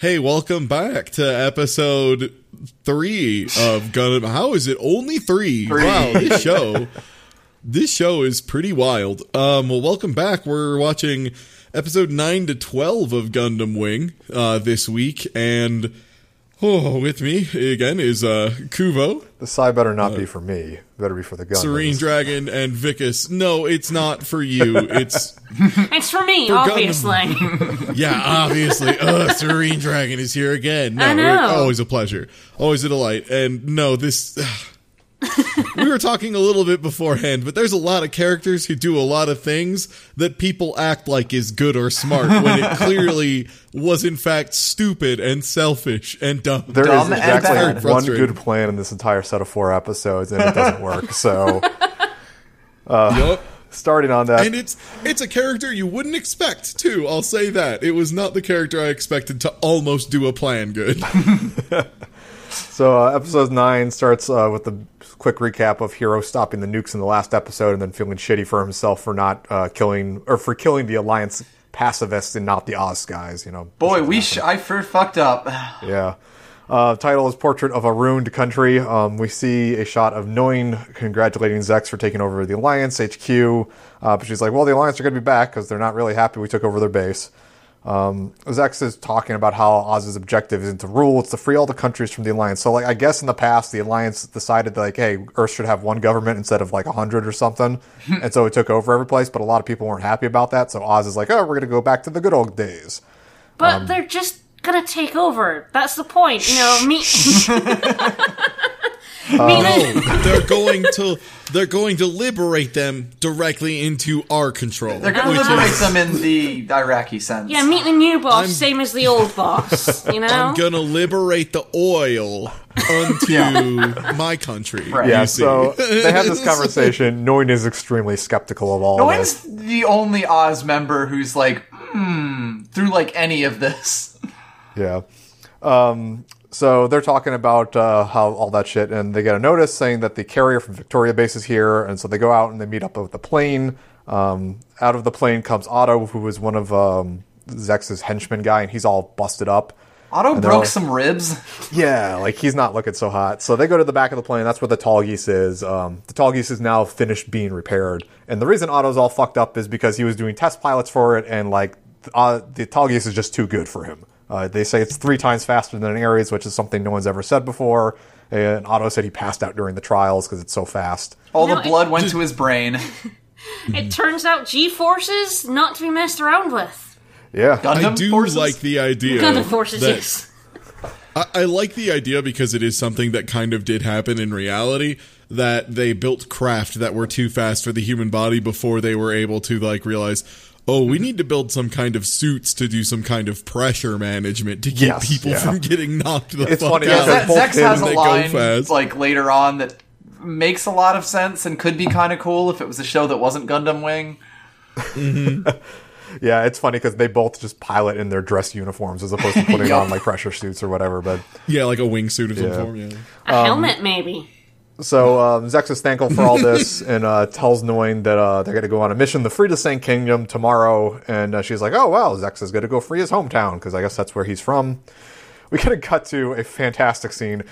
Hey, welcome back to episode three of Gundam. How is it only three? Wow, this show, this show is pretty wild. Um, well, welcome back. We're watching episode nine to twelve of Gundam Wing uh, this week, and oh, with me again is uh, Kuvo, The side better not be for me. It better be for the gun. Serene Dragon, and Vicus. No, it's not for you. It's It's for me, obviously. Yeah, obviously. Ugh, Serene Dragon is here again. No, I know. always a pleasure. Always a delight. And no, this. We were talking a little bit beforehand, but there's a lot of characters who do a lot of things that people act like is good or smart when it clearly was in fact stupid and selfish and dumb. There is Dumb and exactly bad. one good plan in this entire set of four episodes, and it doesn't work. So, Yup. starting on that, And it's it's a character you wouldn't expect too. I'll say that it was not the character I expected to almost do a plan good. so uh, episode nine starts uh, with the quick recap of Hero stopping the nukes in the last episode, and then feeling shitty for himself for not uh, killing or for killing the Alliance pacifists and not the Oz guys. You know, Boy, we sh- I for fucked up. Yeah. Uh, title is Portrait of a Ruined Country. Um, we see a shot of Noin congratulating Zex for taking over the Alliance HQ. Uh, but she's like, well, the Alliance are going to be back because they're not really happy we took over their base. Um, Zex is talking about how Oz's objective isn't to rule, it's to free all the countries from the Alliance. So, like, I guess in the past, the Alliance decided, like, hey, Earth should have one government instead of, like, a 100 or something. and so it took over every place, but a lot of people weren't happy about that. So Oz is like, oh, we're going to go back to the good old days. But Um, they're just gonna take over. That's the point. You know, me. Uh, Meaning- they're going to they're going to liberate them directly into our control. They're gonna which liberate is- them in the Iraqi sense. yeah, meet the new boss, I'm- same as the old boss. You know. I'm gonna liberate the oil unto Yeah. my country. Right. Yeah, so they have this conversation. Noin is extremely skeptical of all No of this. the only Oz member who's like, hmm, through like any of this. Yeah. Um, so they're talking about uh, how all that shit, and they get a notice saying that the carrier from Victoria Base is here, and so they go out and they meet up with the plane. Um, out of the plane comes Otto, who was one of um, Zex's henchman guy, and he's all busted up. Otto broke some ribs. Yeah, like he's not looking so hot. So they go to the back of the plane. That's where the Tallgeese is. Um, the Tallgeese is now finished being repaired. And the reason Otto's all fucked up is because he was doing test pilots for it, and like uh, the Tallgeese is just too good for him. Uh, they say it's three times faster than an Aries, which is something no one's ever said before. And Otto said he passed out during the trials because it's so fast. All No, the it- blood went to his brain. it turns out G forces not to be messed around with. Yeah, Gundam I do forces? like the idea. Gundam forces, that- yes. I, I like the idea because it is something that kind of did happen in reality. That they built craft that were too fast for the human body before they were able to like realize. Oh, we need to build some kind of suits to do some kind of pressure management to keep Yes, people yeah. from getting knocked the It's fuck funny out. because Ze- both Zex has a line fast. like later on that makes a lot of sense and could be kind of cool if it was a show that wasn't Gundam Wing. yeah, it's funny because they both just pilot in their dress uniforms as opposed to putting Yup. on like pressure suits or whatever. But Yeah, like a wingsuit of some Yeah. form. Yeah. A Um, helmet, maybe. So um, Zex is thankful for all this and uh, tells Noin that uh, they're going to go on a mission, the Free to Sanc Kingdom, tomorrow. And uh, she's like, "Oh wow, Zex is going to go free his hometown because I guess that's where he's from." We get a cut to a fantastic scene.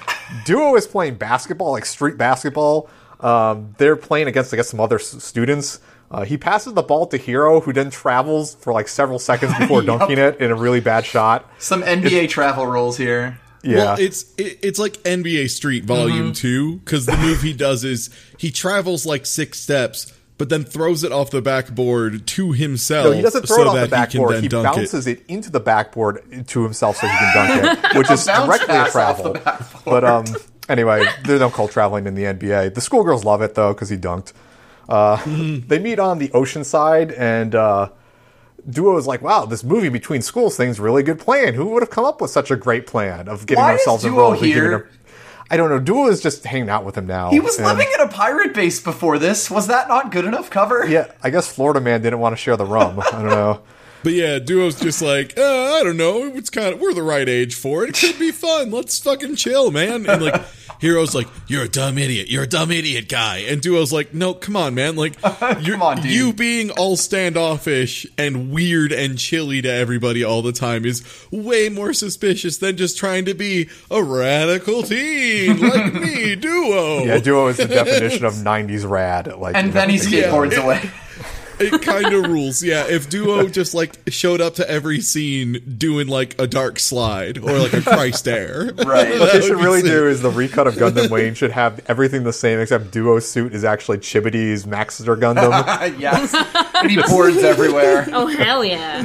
Duo is playing basketball, like street basketball. Um, they're playing against, I guess, some other s- students. Uh, he passes the ball to Hero, who then travels for like several seconds before dunking it in a really bad shot. Some NBA travel rules here. Yeah, Well, it's it, it's like NBA Street Volume Two because the move he does is he travels like six steps, but then throws it off the backboard to himself. No, he doesn't throw so it off that the backboard. He He, then bounces it. into the backboard to himself so he can dunk it, which is bounce directly a travel. But um, anyway, they don't call traveling in the NBA. The schoolgirls love it though because he dunked. Uh, they meet on the ocean side, and uh, Duo is like, "Wow, this movie between schools thing's really good plan. Who would have come up with such a great plan of getting Why is ourselves Duo involved?" and giving here? I don't know. Duo is just hanging out with him now. He was and- living in a pirate base before this. Was that not good enough cover? Yeah, I guess Florida man didn't want to share the rum. I don't know. But yeah, Duo's just like, uh, I don't know. It's kind of we're the right age for it. It could be fun. Let's fucking chill, man. And like, Hero's like, "You're a dumb idiot. You're a dumb idiot guy." And Duo's like, "No, come on, man. Like, you're, on, dude." you being all standoffish and weird and chilly to everybody all the time is way more suspicious than just trying to be a radical teen like me, Duo." Yeah, duo is the definition of '90s rad. Like, And then he skateboards Yeah. away. It kind of rules. Yeah, if Duo just like showed up to every scene doing like a dark slide or like a Christ air, Right. What that they would should really sick. do is the recut of Gundam Wing should have everything the same except Duo's suit is actually Chibodee's Maxter Gundam. yes. And he boards everywhere. Oh hell yeah!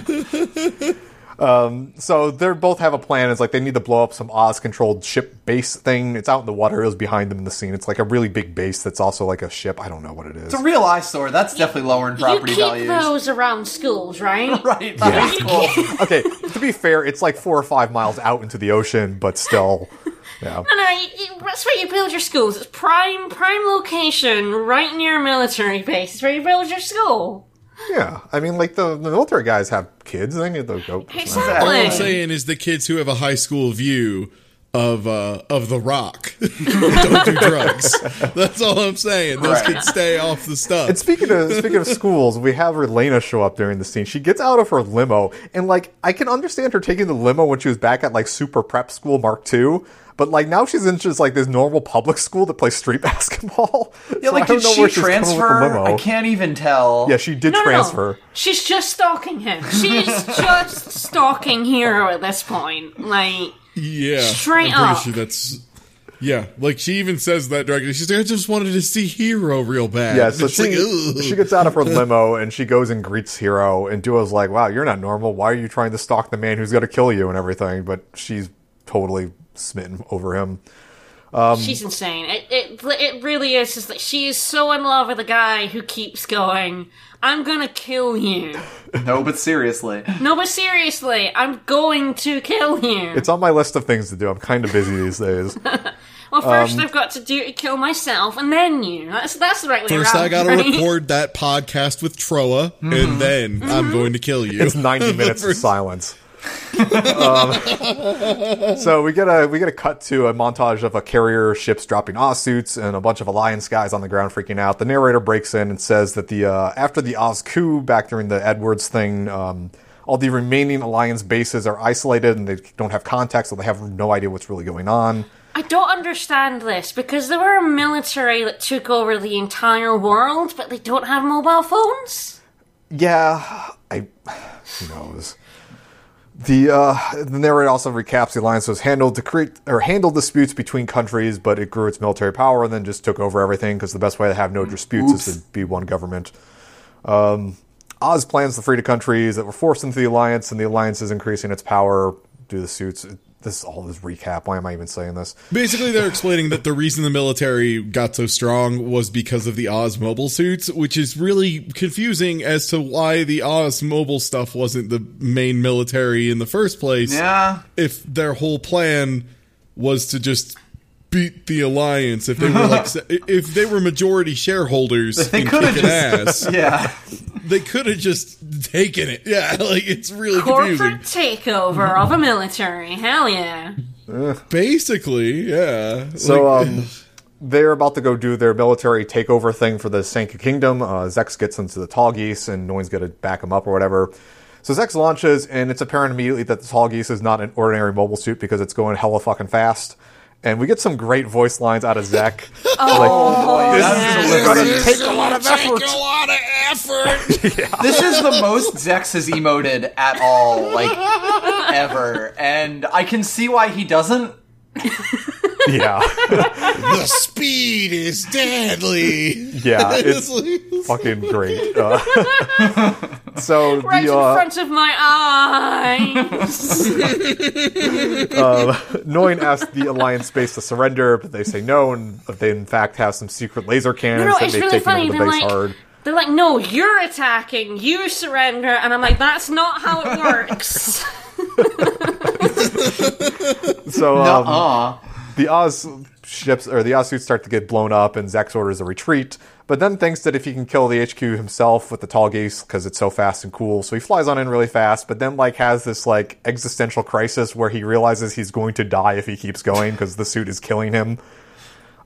Um, so they both have a plan. It's like they need to blow up some Oz controlled ship base thing. It's out in the water. It was behind them in the scene. It's like a really big base that's also like a ship. I don't know what it is. It's a real eyesore. That's definitely lowering You property keep values. those around schools, right? Right. That is cool. okay, to be fair, it's like four or five miles out into the ocean, but still. Yeah. No, no, you, you, that's where you build your schools. It's prime, prime location, right near a military base. It's where you build your school. Yeah. I mean, like the, the military guys have kids. They need to go. All I'm saying is the kids who have a high school view of uh, of the rock don't do drugs. That's all I'm saying. Those Right. kids stay off the stuff. And speaking of speaking of schools, we have Relena show up during the scene. She gets out of her limo, and like I can understand her taking the limo when she was back at like Super Prep School Mark II. But like now she's in just like this normal public school that plays street basketball. Yeah, So like, I don't did know she where she's coming with the transfer? I can't even tell. Yeah, she did No, no, transfer. She's just stalking him. She's just stalking Hero at this point. Like, yeah, Straight I'm up. sure that's. Yeah, like she even says that directly. She's like, I just wanted to see Hero real bad. Yeah, so she, like, she gets out of her limo and she goes and greets Hero. And Duo's like, wow, you're not normal. Why are you trying to stalk the man who's going to kill you and everything? But she's totally smitten over him. Um, she's insane. It, it, it really is just like she is so in love with a guy who keeps going, I'm gonna kill you. No, but seriously. No, but seriously, I'm going to kill you. It's on my list of things to do. I'm kind of busy these days. well, first um, I've got to do to kill myself, and then you. That's that's the right way First, around. I gotta right? record that podcast with Trowa, and then I'm going to kill you. It's 90 minutes of silence. Um, so we get a we get a cut to a montage of a carrier ships dropping Oz suits and a bunch of Alliance guys on the ground freaking out. The narrator breaks in and says that the uh, after the Oz coup back during the Edwards thing, um, all the remaining Alliance bases are isolated and they don't have contact, so they have no idea what's really going on. I don't understand this because there were a military that took over the entire world, but they don't have mobile phones. Yeah, I who knows. The uh, the narrator also recaps the alliance was handled to create or handle disputes between countries, but it grew its military power and then just took over everything because the best way to have no disputes is to be one government. Um, Oz plans to free the countries that were forced into the alliance, and the alliance is increasing its power due to the suits. This is all this recap. Why am I even saying this? Basically, they're explaining that the reason the military got so strong was because of the Oz mobile suits, which is really confusing as to why the Oz mobile stuff wasn't the main military in the first place. Yeah. If their whole plan was to just beat the alliance, if they were like, if they were majority shareholders They in could have just. ass, Yeah. They could have just taken it. Yeah, like it's really confusing. Corporate takeover of a military. Hell yeah. Basically, yeah. So Like- um, they're about to go do their military takeover thing for the Sanka Kingdom. Uh, Zex gets into the Tallgeese, and Noin's going to back him up or whatever. So Zex launches, and it's apparent immediately that the Tallgeese is not an ordinary mobile suit because it's going hella fucking fast. And we get some great voice lines out of Zek. Oh, oh, oh, oh That's yeah. gonna take a lot of effort. a lot of effort. This is the most Zex has emoted at all, like, ever. And I can see why he doesn't. Yeah, the speed is deadly. yeah, it's like- fucking great. Uh, so Right the in uh, front of my eyes. Noin asks the Alliance base to surrender, but they say no, and they in fact have some secret laser cannons No, no, that they've really taken funny. over the base like, hard. they're like, no, you're attacking. You surrender, and I'm like, that's not how it works. So um, the Oz ships or the Oz suits start to get blown up, and Zex orders a retreat. But then thinks that if he can kill the HQ himself with the Tallgeese because it's so fast and cool, so he flies on in really fast. But then like has this like existential crisis where he realizes he's going to die if he keeps going because the suit is killing him.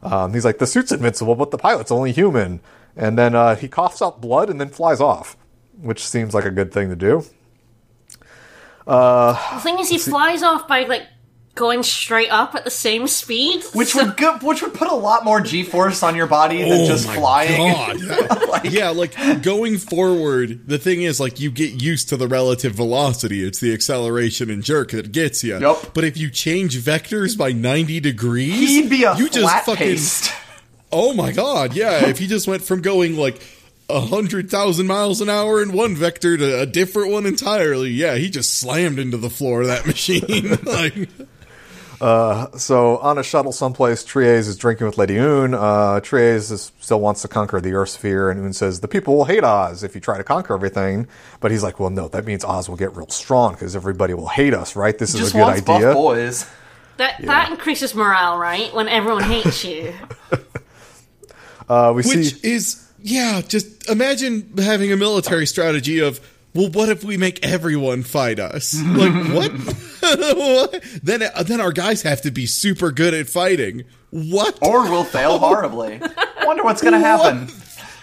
Um, he's like, the suit's invincible, but the pilot's only human. And then uh, he coughs out blood and then flies off, which seems like a good thing to do. Uh, the thing is, he flies off by like going straight up at the same speed. Which so- would go, which would put a lot more G-force on your body than oh just Oh my flying. God. yeah, like going forward, the thing is, like, you get used to the relative velocity. It's the acceleration and jerk that gets you. Yup. But if you change vectors by 90 degrees, He'd be a you just flat fucking. paced. Oh my God, yeah. if he just went from going like a hundred thousand miles an hour in one vector to a different one entirely, yeah, he just slammed into the floor of that machine. like, So on a shuttle someplace, Treize is drinking with Lady Une. Uh, Treize is, still wants to conquer the Earth sphere, and Une says the people will hate Oz if you try to conquer everything. But he's like, well, no, that means Oz will get real strong because everybody will hate us, right? This is Just a good wants buff idea. boys. that that increases morale, right? When everyone hates you. Uh, we see which is yeah just imagine having a military strategy of well what if we make everyone fight us like what What? then then our guys have to be super good at fighting what Or we'll fail horribly. Wonder what's gonna happen.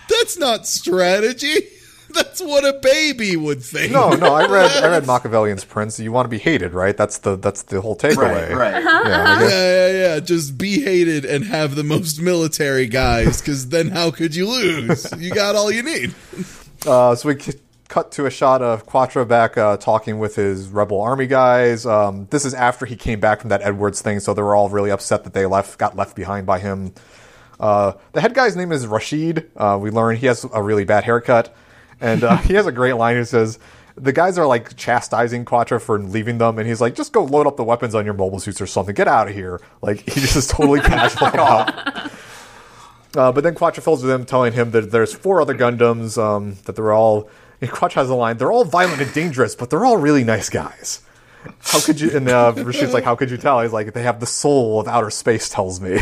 that's not strategy that's what a baby would think no, no. I read I read Machiavellian's Prince. You want to be hated, right? That's the that's the whole takeaway. Right, right. Yeah, I guess- yeah, yeah, yeah. Just be hated and have the most military guys, because then how could you lose? You got all you need. Uh, so we c- cut to a shot of Quatre back uh, talking with his rebel army guys. Um, this is after he came back from that Edwards thing, so they were all really upset that they left, got left behind by him. Uh, the head guy's name is Rashid. Uh, we learn he has a really bad haircut, and uh, he has a great line. He says. The guys are like chastising Quatre for leaving them, and he's like, "Just go load up the weapons on your mobile suits or something. Get out of here!" Like he just is totally casual about uh, but then Quatre fills with him, telling him that there's four other Gundams, um, that they're all. And Quatre has a line: "They're all violent and dangerous, but they're all really nice guys." How could you? And uh, Rashid's like, "How could you tell?" He's like, "They have the soul of outer space." Tells me.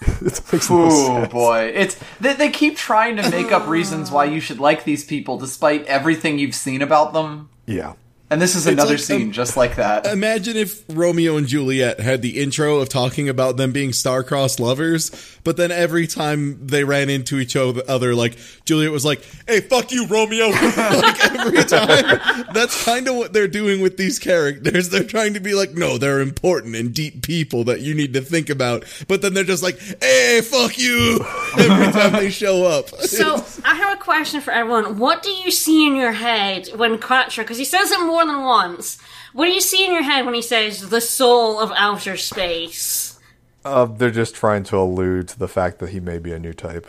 makes no boy, it's they, they keep trying to make up reasons why you should like these people, despite everything you've seen about them. Yeah. And this is another like, scene um, just like that. Imagine if Romeo and Juliet had the intro of talking about them being star-crossed lovers, but then every time they ran into each other, like Juliet was like, "Hey, fuck you, Romeo!" like every time. That's kind of what they're doing with these characters. They're trying to be like, "No, they're important and deep people that you need to think about," but then they're just like, "Hey, fuck you!" every time they show up. So I have a question for everyone. What do you see in your head when Quatre? Because he says it more than once. What do you see in your head when he says the soul of outer space? Uh, they're just trying to allude to the fact that he may be a new type.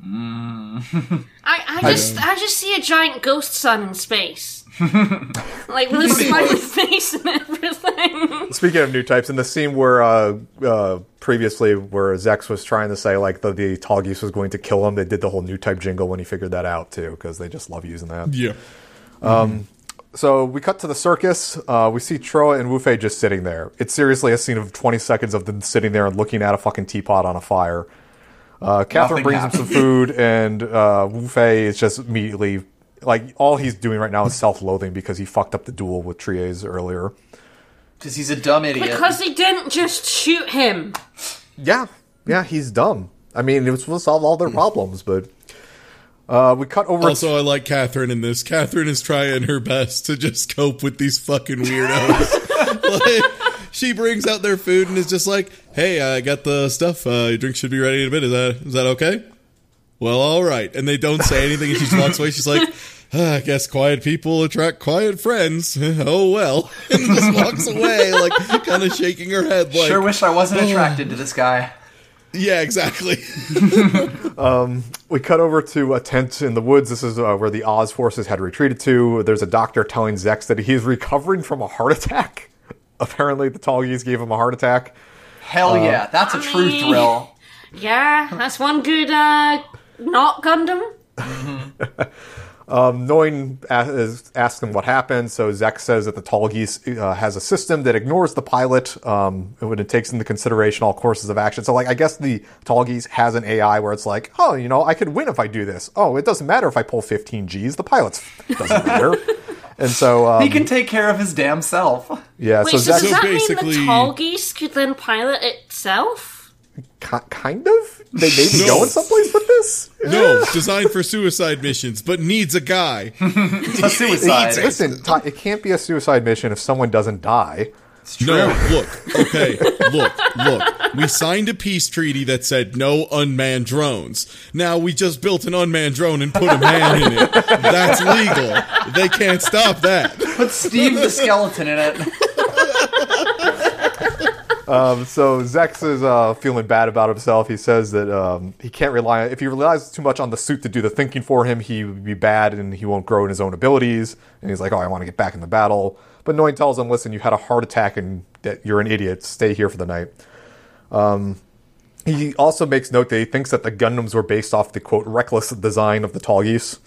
I, I just I just see a giant ghost sun in space, like with a smiley face and everything. Speaking of new types, in the scene where uh, uh, previously where Zex was trying to say like the, the Tallgeese was going to kill him, they did the whole new type jingle when he figured that out too, because they just love using that. yeah. So we cut to the circus. Uh, we see Trowa and Wufei just sitting there. It's seriously a scene of 20 seconds of them sitting there and looking at a fucking teapot on a fire. Uh, Catherine Nothing brings him some food, and uh, Wufei is just immediately like all he's doing right now is self-loathing because he fucked up the duel with Treize earlier. Because he's a dumb idiot. Because he didn't just shoot him. Yeah, yeah, he's dumb. I mean, it was supposed to solve all their problems, but uh, we cut over. Also, I like Catherine in this. Catherine is trying her best to just cope with these fucking weirdos. like, she brings out their food and is just like, "Hey, I got the stuff. Uh, your drink should be ready in a bit. Is that is that okay?" Well, all right. And they don't say anything, and she just walks away. She's like, "Ah, "I guess quiet people attract quiet friends. oh well," and just walks away, like kind of shaking her head, like, sure wish I wasn't attracted to this guy. "Yeah, exactly." we cut over to a tent in the woods. This is uh, where the Oz forces had retreated to. There's a doctor telling Zex that he's recovering from a heart attack. Apparently, the Tallgeese gave him a heart attack. Hell yeah, that's a true I- thrill. Yeah, that's one good uh not Gundam. Noin a- is- asks him what happened, so Zek says that the Tallgeese uh, has a system that ignores the pilot um, when it takes into consideration all courses of action. So, like, I guess the Tallgeese has an AI where it's like, oh, you know, I could win if I do this. Oh, it doesn't matter if I pull 15 Gs. The pilot's doesn't matter. and so, um, He can take care of his damn self. yeah, Wait, so so, Zek does that mean basically- the tall geese could then pilot itself? Ki- kind of. They may be No. going someplace with this. No, designed for suicide missions, but needs a guy. A suicide. Listen, Todd, it can't be a suicide mission if someone doesn't die. No, look, okay, look, look. We signed a peace treaty that said no unmanned drones. Now we just built an unmanned drone and put a man in it. That's legal. They can't stop that. Put Steve the skeleton in it. So Zex is uh, feeling bad about himself. He says that um, he can't rely if he relies too much on the suit to do the thinking for him, he would be bad and he won't grow in his own abilities. And he's like, "Oh, I want to get back in the battle." But Noin tells him, "Listen, you had a heart attack and that you're an idiot. Stay here for the night." Um, he also makes note that he thinks that the Gundams were based off the quote reckless design of the Tallgeese.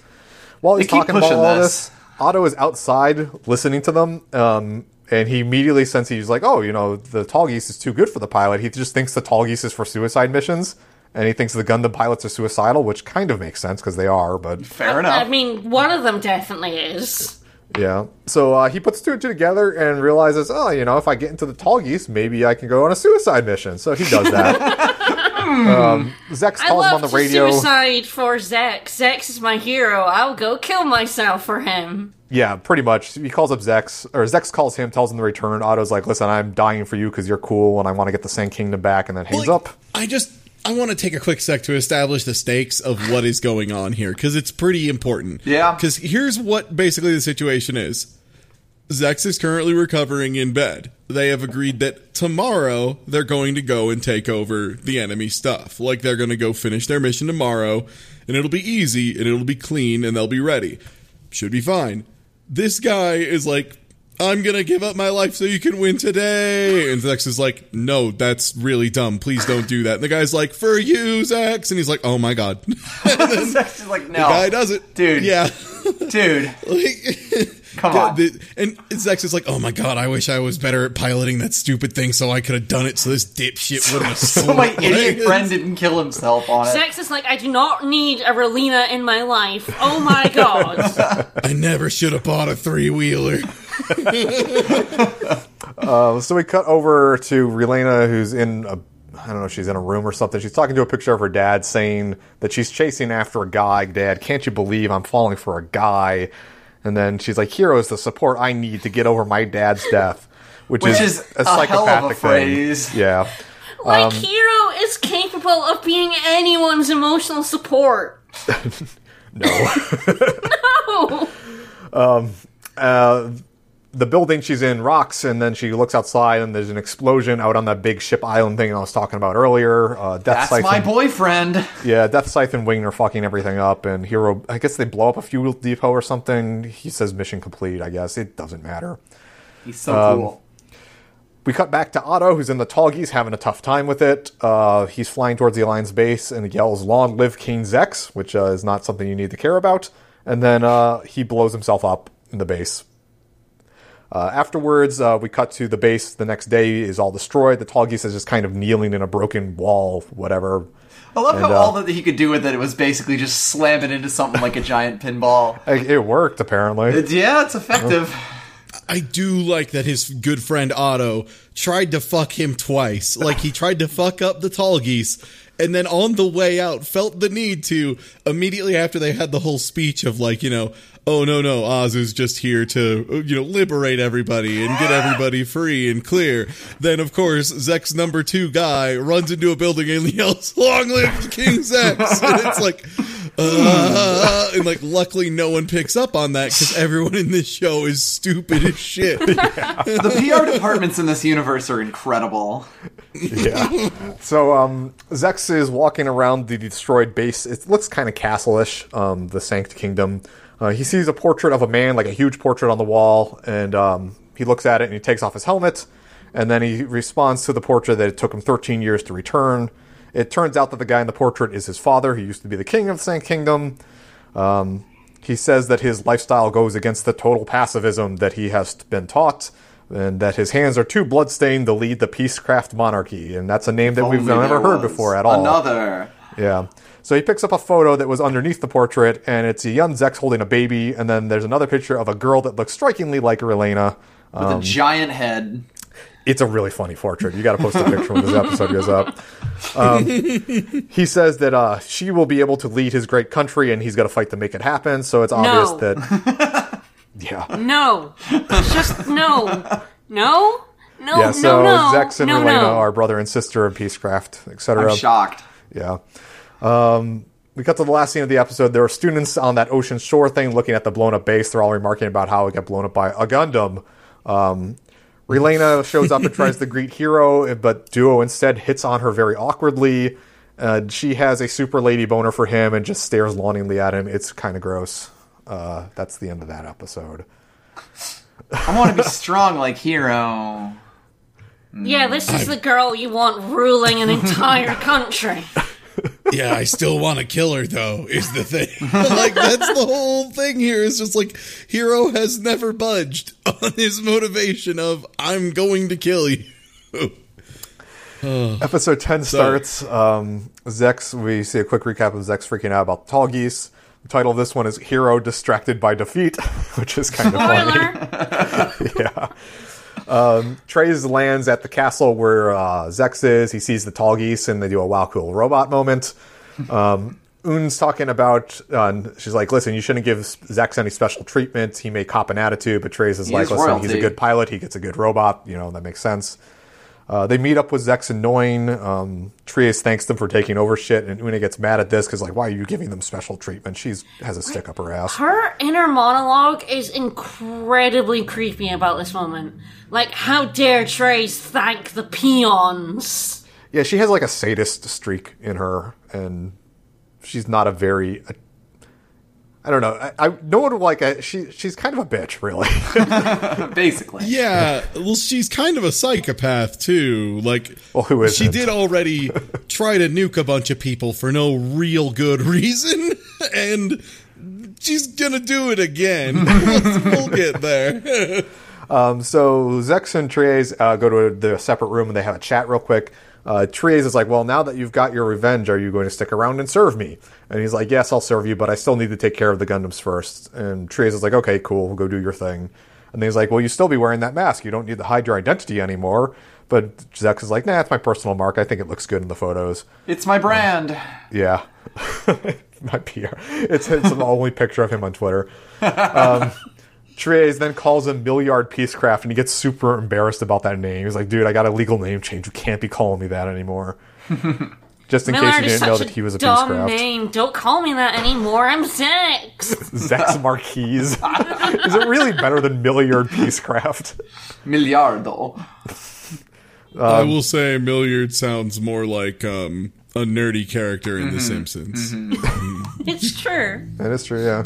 While he's talking about all this. this, Otto is outside listening to them, um, and he immediately senses he's like, "Oh, you know, the Tallgeese is too good for the pilot." He just thinks the Tallgeese is for suicide missions, and he thinks the Gundam pilots are suicidal, which kind of makes sense because they are. But Fair enough. I mean, one of them definitely is. yeah, so uh, he puts two and two together and realizes, oh, you know, if I get into the Tallgeese, maybe I can go on a suicide mission. So he does that. um, Zex I calls him love on the to radio. suicide for Zex. Zex is my hero. I'll go kill myself for him. Yeah, pretty much. He calls up Zex, or Zex calls him, tells him to return. Otto's like, listen, I'm dying for you because you're cool and I want to get the Sanc Kingdom back, and then hangs Like, up. I just I want to take a quick sec to establish the stakes of what is going on here because it's pretty important. Yeah. Because here's what basically the situation is. Zex is currently recovering in bed. They have agreed that tomorrow they're going to go and take over the enemy stuff. Like they're going to go finish their mission tomorrow, and it'll be easy and it'll be clean and they'll be ready. Should be fine. This guy is like, I'm gonna give up my life so you can win today. And Zex is like, No, that's really dumb. Please don't do that. And the guy's like, For you, Zex. And he's like, Oh my god. Zex is like, no. guy does it. Dude. Yeah. Dude, Like- come Yeah, on. the- and Zex is like, oh my god, I wish I was better at piloting that stupid thing so I could have done it so this dipshit wouldn't have so my idiot friend didn't kill himself on it. Zex is like, I do not need a Relena in my life. Oh my god. I never should have bought a three wheeler. Uh, so we cut over to Relena, who's in a, I don't know, she's in a room or something. She's talking to a picture of her dad, saying that she's chasing after a guy. Dad, can't you believe I'm falling for a guy? And then she's like, "Hero is the support I need to get over my dad's death," which, Which is, is a a hell of a psychopathic phrase. thing. Yeah. like, Um, Hero is capable of being anyone's emotional support. No. Oh. uh, the building she's in rocks, and then she looks outside, and there's an explosion out on that big ship island thing I was talking about earlier. Uh, Death That's Scythe my and- boyfriend. Yeah, Death Scythe and Wing are fucking everything up, and Hero. I guess they blow up a fuel depot or something. He says mission complete. I guess it doesn't matter. He's so Um, cool. We cut back to Otto, who's in the Tallgeese, having a tough time with it. Uh, he's flying towards the Alliance base and yells, "Long live King Zex," which uh, is not something you need to care about. And then uh, he blows himself up in the base. Uh, afterwards, uh, we cut to the base. The next day is all destroyed. The Tallgeese is just kind of kneeling in a broken wall, whatever. I love and, how uh, all that he could do with it it was basically just slam it into something like a giant pinball. It, it worked apparently. It- yeah, it's effective. I do like that his good friend Otto tried to fuck him twice. Like he tried to fuck up the Tallgeese, and then on the way out felt the need to immediately after they had the whole speech of like, you know, oh no no, Oz is just here to you know liberate everybody and get everybody free and clear. Then of course Zex number two guy runs into a building and yells, "Long live King Zex!" and it's like. Uh, and like, luckily, no one picks up on that because everyone in this show is stupid as shit. the PR departments in this universe are incredible. yeah. So um, Zex is walking around the destroyed base. It looks kind of castle-ish, um, the Sanc Kingdom. Uh, he sees a portrait of a man, like a huge portrait on the wall, and um, he looks at it and he takes off his helmet, and then he responds to the portrait that it took him 13 years to return. It turns out that the guy in the portrait is his father. He used to be the king of the Sanc Kingdom. Um, he says that his lifestyle goes against the total pacifism that he has been taught, and that his hands are too bloodstained to lead the peacecraft monarchy. And that's a name that we've never heard before at all. Another. Yeah. So he picks up a photo that was underneath the portrait, and it's a young Zex holding a baby, and then there's another picture of a girl that looks strikingly like Relena. With a giant head. It's a really funny portrait. You got to post a picture when this episode goes up. Um, he says that uh, she will be able to lead his great country, and he's got to fight to make it happen. So it's obvious No. that, yeah, No. Just no. No? No, yeah. So no, no. Zex and no, Relena no. are brother and sister in Peacecraft, etc. I'm shocked. Yeah. Um, we cut to the last scene of the episode. There are students on that ocean shore thing looking at the blown up base. They're all remarking about how it got blown up by a Gundam. Um, Relena shows up and tries to greet Hero, but Duo instead hits on her very awkwardly. Uh, she has a super lady boner for him and just stares longingly at him. It's kind of gross. Uh, that's the end of that episode. I want to be strong like Hero. Yeah, this is the girl you want ruling an entire country. Yeah, I still want to kill her though. Is the thing like that's the whole thing here? Is just like Hero has never budged on his motivation of I'm going to kill you. Episode 10 starts. Um, Zex, we see a quick recap of Zex freaking out about the Tallgeese. The title of this one is Hero Distracted by Defeat, which is kind of funny. Yeah. Um, Treize lands at the castle where uh, Zex is. He sees the Tallgeese and they do a wow cool robot moment. Um, Une's talking about, uh, she's like, listen, you shouldn't give Zex any special treatment. He may cop an attitude, but Treize is He like, is listen, he's a good pilot. He gets a good robot. You know, that makes sense. Uh, they meet up with Zex and Noin. Um, Trias thanks them for taking over shit, and Una gets mad at this because, like, why are you giving them special treatment? She's has a stick up her ass. Her inner monologue is incredibly creepy about this moment. Like, how dare Trace thank the peons? Yeah, she has like a sadist streak in her, and she's not a very. I don't know. I, I no one would like a, she. She's kind of a bitch, really. Basically. Yeah, well, she's kind of a psychopath too. Like, Well, who she did already try to nuke a bunch of people for no real good reason, and she's gonna do it again. we'll get there. Um, so Zex and Trias uh, go to the separate room and they have a chat real quick. Uh, Trias is like, "Well, now that you've got your revenge, are you going to stick around and serve me?" And he's like, "Yes, I'll serve you, but I still need to take care of the Gundams first. And Trias is like, "Okay, cool, go do your thing." And then he's like, "Well, you still be wearing that mask. You don't need to hide your identity anymore." But Zex is like, "Nah, it's my personal mark. I think it looks good in the photos." It's my brand. Yeah. My PR. It's, it's the only picture of him on Twitter. Um, Trias then calls him Milliard Peacecraft, and he gets super embarrassed about that name. He's like, dude, I got a legal name change. You can't be calling me that anymore. Just in case you didn't know that he was a dumb Peacecraft. name. Don't call me that anymore. I'm Zex. Zex Merquise. Is it really better than Milliard Peacecraft? Miliardo. I will say, Milliard sounds more like um, a nerdy character in The Simpsons. it's true. That is true, yeah.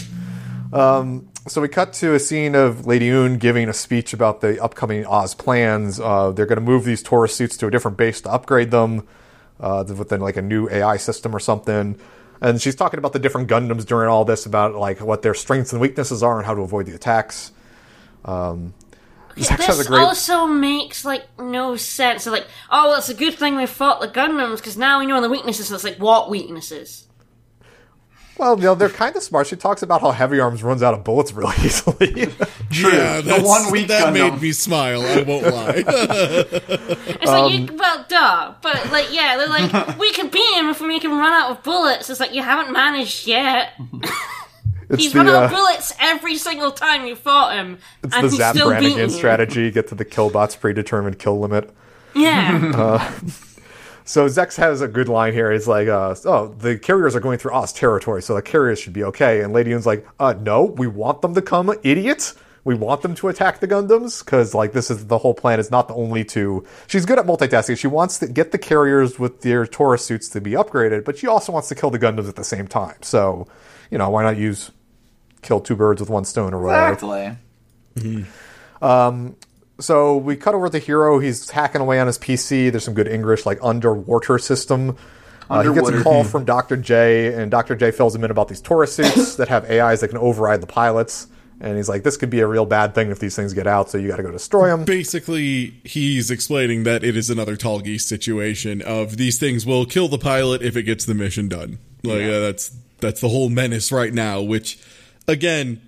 Um, so we cut to a scene of Lady Une giving a speech about the upcoming Oz plans. Uh, they're going to move these Taurus suits to a different base to upgrade them uh, within like a new AI system or something. And she's talking about the different Gundams during all this, about like what their strengths and weaknesses are and how to avoid the attacks. Um, Zex has a This great. also makes like no sense. So like, oh, well, it's a good thing we fought the Gundams because now we know the weaknesses. It's like, what weaknesses? Well, you know, they're kind of smart. She talks about how Heavy Arms runs out of bullets really easily. Yeah, The one weak that Gundam. made me smile. I won't lie. It's like, you, well, duh. But like, yeah, they're like, we can beat him if we make him run out of bullets. It's like you haven't managed yet. He's the, run out uh, of bullets every single time you fought him, it's and the Zapp still beating Brannigan strategy. Get to the killbot's predetermined kill limit. Yeah, So Zex has a good line here. He's like, uh, "Oh, the carriers are going through Oz territory, so the carriers should be okay." And Lady Une's like, "Uh, no, we want them to come, idiots. We want them to attack the Gundams because, like, this is the whole plan. Is not the only to. She's good at multitasking. She wants to get the carriers with their Taurus suits to be upgraded, but she also wants to kill the Gundams at the same time. So, you know, why not use kill two birds with one stone or whatever?" Exactly. So we cut over to the Hero. He's hacking away on his PC. There's some good English, like underwater system. Uh, he gets a call from Dr. J, and Dr. J fills him in about these Taurus suits that have AIs that can override the pilots. And he's like, this could be a real bad thing if these things get out, so you got to go destroy them. Basically, he's explaining that it is another Tallgeese situation of these things will kill the pilot if it gets the mission done. Like uh, that's that's the whole menace right now. Which, again,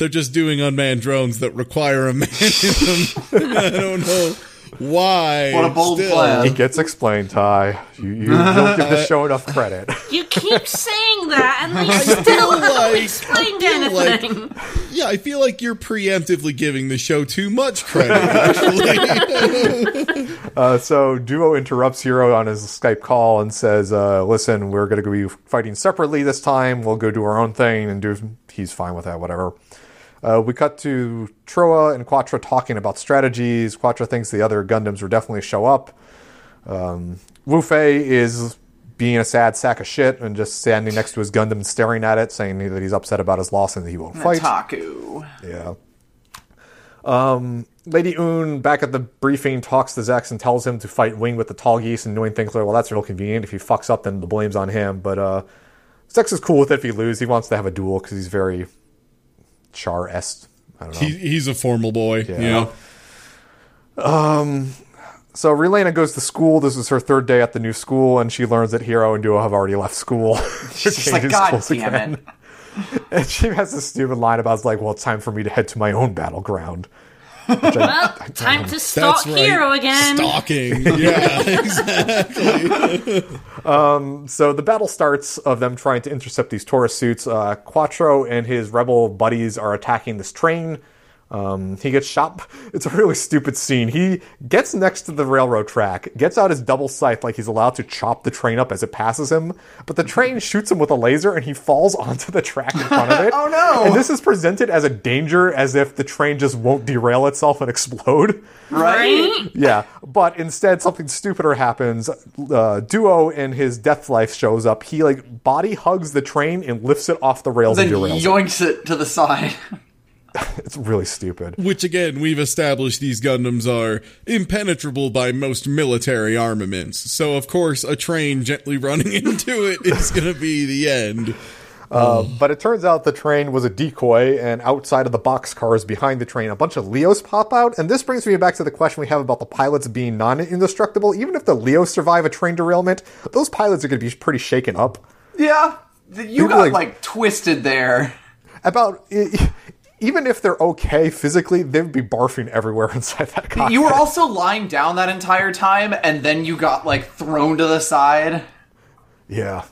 they're just doing unmanned drones that require a man in them. I don't know Why? What a bold Still. plan. It gets explained, Ty. You, you don't give the show enough credit. You keep saying that, and they still haven't like- explained I feel like- anything. Yeah, I feel like you're preemptively giving the show too much credit. Actually, Uh, so Duo interrupts Hero on his Skype call and says, uh, "Listen, we're going to be fighting separately this time. We'll go do our own thing." And do he's fine with that, whatever. Uh, we cut to Trowa and Quatre talking about strategies. Quatre thinks the other Gundams will definitely show up. Um, Wufei is being a sad sack of shit and just standing next to his Gundam and staring at it, saying that he's upset about his loss and that he won't fight. Taku. Yeah. Um, Lady Une, back at the briefing, talks to Zex and tells him to fight Wing with the Tallgeese, and Noin thinks, well, that's real convenient. If he fucks up, then the blame's on him. But uh, Zex is cool with it if he loses. He wants to have a duel because he's very Char-esque. I don't know. he, he's a formal boy. Yeah. You know? Um, so Relena goes to school. This is her third day at the new school, and she learns that Hero and Duo have already left school. She's just like, God damn it. And she has this stupid line about, it's like, well, it's time for me to head to my own battleground. Well, time to stalk That's right. Hero again. Stalking. Yeah, exactly. So the battle starts of them trying to intercept these Taurus suits. Uh, Quatre and his rebel buddies are attacking this train. Um, he gets shot. It's a really stupid scene. He gets next to the railroad track, gets out his double scythe like he's allowed to chop the train up as it passes him, but the train shoots him with a laser and he falls onto the track in front of it. Oh, no. And this is presented as a danger as if the train just won't derail itself and explode. Right? Yeah, but instead something stupider happens. Uh, Duo in his Death Scythe shows up. He like body hugs the train and lifts it off the rails Then and derails it. it to the side. It's really stupid. Which again, we've established these Gundams are impenetrable by most military armaments. So of course, a train gently running into it is going to be the end. Uh, but it turns out the train was a decoy, and outside of the boxcars behind the train, a bunch of Leos pop out. And this brings me back to the question we have about the pilots being non-indestructible. Even if the Leos survive a train derailment, those pilots are going to be pretty shaken up. Yeah. You People got like- like twisted there. About even if they're okay physically, they would be barfing everywhere inside that cockpit. You were also lying down that entire time, and then you got like thrown to the side. yeah.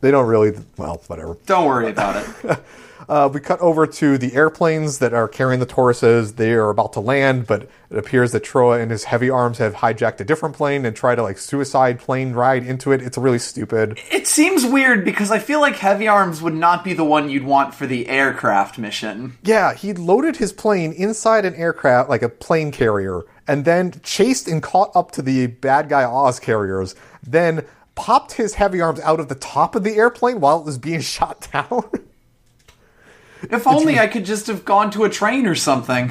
They don't really. Well, whatever. Don't worry about it. Uh, we cut over to the airplanes that are carrying the Tauruses. They are about to land, but it appears that Trowa and his heavy arms have hijacked a different plane and try to like suicide plane ride into it. It's really stupid. It seems weird because I feel like Heavy Arms would not be the one you'd want for the aircraft mission. Yeah, he loaded his plane inside an aircraft, like a plane carrier, and then chased and caught up to the bad guy Oz carriers. Then popped his heavy arms out of the top of the airplane while it was being shot down. If only I could just have gone to a train or something.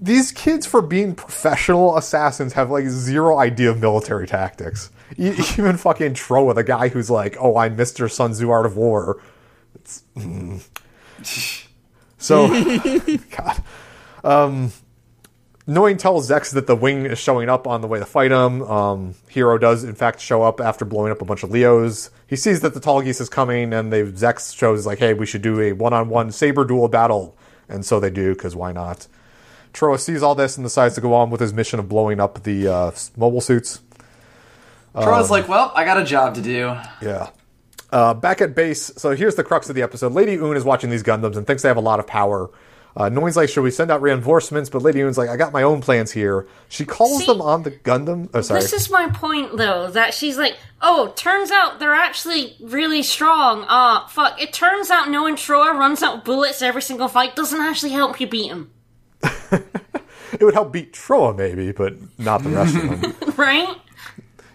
these kids for being professional assassins have like zero idea of military tactics. E- Even fucking Trowa, the guy who's like, "Oh, I'm Mister Sun Tzu Art of War." It's, mm. So, God, um, Noin tells Zex that the wing is showing up on the way to fight him. Um, Hero does in fact show up after blowing up a bunch of Leos. He sees that the Tallgeese is coming, and they Zex shows like, "Hey, we should do a one-on-one saber duel battle," and so they do because why not? Trowa sees all this and decides to go on with his mission of blowing up the uh, mobile suits. Troy's like, well, I got a job to do. Yeah. Uh, back at base, so here's the crux of the episode. Lady Une is watching these Gundams and thinks they have a lot of power. Uh, Noin's like, should we send out reinforcements? But Lady Une's like, I got my own plans here. She calls See? them on the Gundam. Oh, sorry. This is my point, though, that she's like, oh, turns out they're actually really strong. Ah, fuck. It turns out knowing Troy runs out bullets every single fight doesn't actually help you beat him. it would help beat Trowa, maybe, but not the rest of them. Right?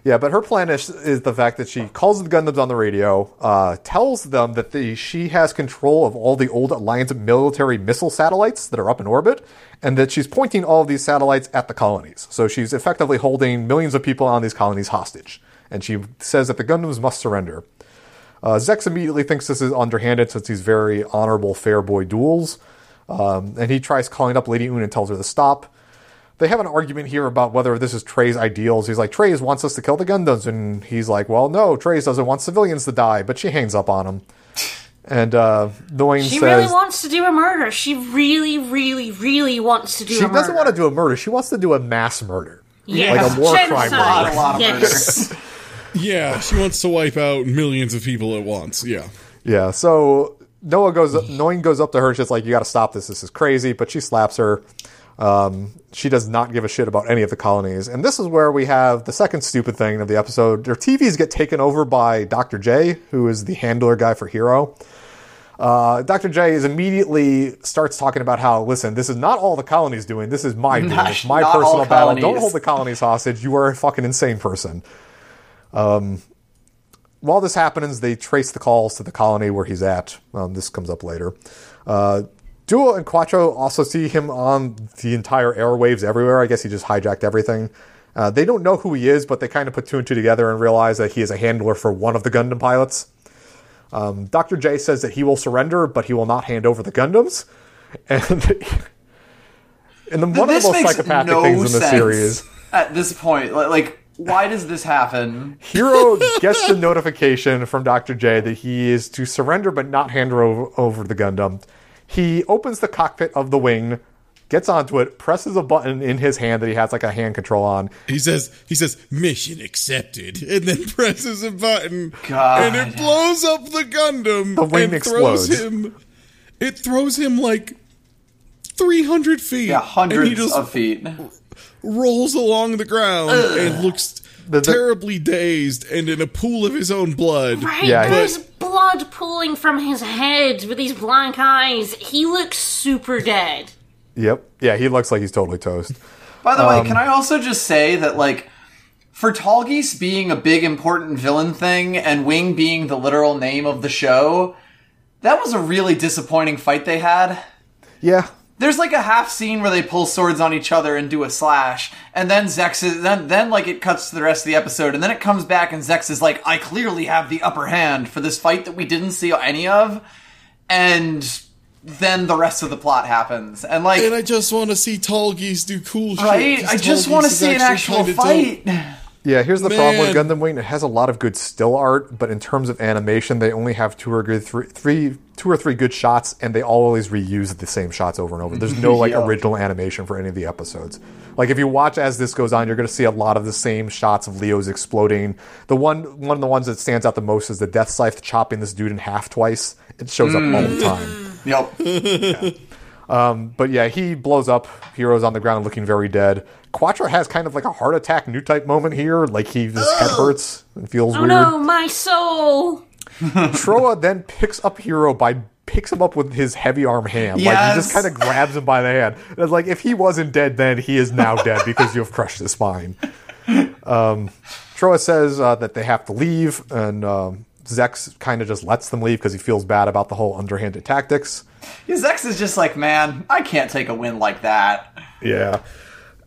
Yeah, but her plan is, is the fact that she calls the Gundams on the radio, uh, tells them that the, she has control of all the old Alliance military missile satellites that are up in orbit, and that she's pointing all of these satellites at the colonies. So she's effectively holding millions of people on these colonies hostage. And she says that the Gundams must surrender. Uh, Zex immediately thinks this is underhanded since he's very honorable, fair boy duels. Um, and he tries calling up Lady Une and tells her to stop they have an argument here about whether this is Trey's ideals. He's like, Treize wants us to kill the Gundams. And he's like, well, no, Treize doesn't want civilians to die. But she hangs up on him. And uh, Noin She says really wants to do a murder. She really, really, really wants to do she a murder. She doesn't want to do a murder. She wants to do a mass murder. Yeah. Like a war crime Genocide. movie. A lot of yes. Yeah, she wants to wipe out millions of people at once. Yeah. Yeah, so Noah goes, Noin goes up to her. She's like, "You got to stop this. This is crazy." But she slaps her. Um, she does not give a shit about any of the colonies, and this is where we have the second stupid thing of the episode. Their TVs get taken over by Doctor J, who is the handler guy for Hero. Uh, Dr. J is immediately starts talking about how, listen, this is not all the colonies doing. This is my doing. It's my not personal battle. Don't hold the colonies hostage. You are a fucking insane person. Um, while this happens, they trace the calls to the colony where he's at. Um, this comes up later. Uh, Duo and Quatre also see him on the entire airwaves everywhere. I guess he just hijacked everything. Uh, they don't know who he is, but they kind of put two and two together and realize that he is a handler for one of the Gundam pilots. Um, Dr. J says that he will surrender, but he will not hand over the Gundams. And, and then one this of the most psychopathic no things in the series. at this point. Like, like, why does this happen? Hero gets the notification from Dr. J that he is to surrender but not hand over, over the Gundam. He opens the cockpit of the wing, gets onto it, presses a button in his hand that he has like a hand control on. He says he says mission accepted, and then presses a button, God. and it blows up the Gundam. The wing and throws explodes. him. It throws him like three hundred feet. Yeah, and he hundreds just of feet. rolls along the ground and looks The- the- terribly dazed and in a pool of his own blood. Right, Yeah, there's but- blood pooling from his head with these blank eyes. He looks super dead. Yep. Yeah, he looks like he's totally toast. By the Um, way, can I also just say that, like, for Tallgeese being a big important villain thing and Wing being the literal name of the show, that was a really disappointing fight they had. Yeah. There's like a half scene where they pull swords on each other and do a slash, and then Zechs is then then like it cuts to the rest of the episode, and then it comes back and Zechs is like, I clearly have the upper hand for this fight that we didn't see any of, and then the rest of the plot happens, and like And I just want to see Tallgeese do cool shit. right, 'cause I just want to see an actual fight. dope. Yeah, here's the problem with Man. Gundam Wing. It has a lot of good still art, but in terms of animation, they only have two or good three, three two or three good shots, and they always reuse the same shots over and over. There's no like Yeah. original animation for any of the episodes. Like if you watch as this goes on, you're going to see a lot of the same shots of Leo's exploding. The one one of the ones that stands out the most is the Death Scythe chopping this dude in half twice. It shows up all the mm. time. Yep. But yeah, he blows up. Hero's on the ground looking very dead. Quatre has kind of like a heart attack new type moment here. Like he his head hurts and feels Oh weird. no, my soul! Trowa then picks up Hero by picks him up with his heavy arm hand. Like he just kind of grabs him by the hand. And it's like if he wasn't dead then, he is now dead because you have crushed his spine. Um, Trowa says uh, that they have to leave, and um, Zechs kind of just lets them leave because he feels bad about the whole underhanded tactics. Zechs is just like, man, I can't take a win like that. Yeah.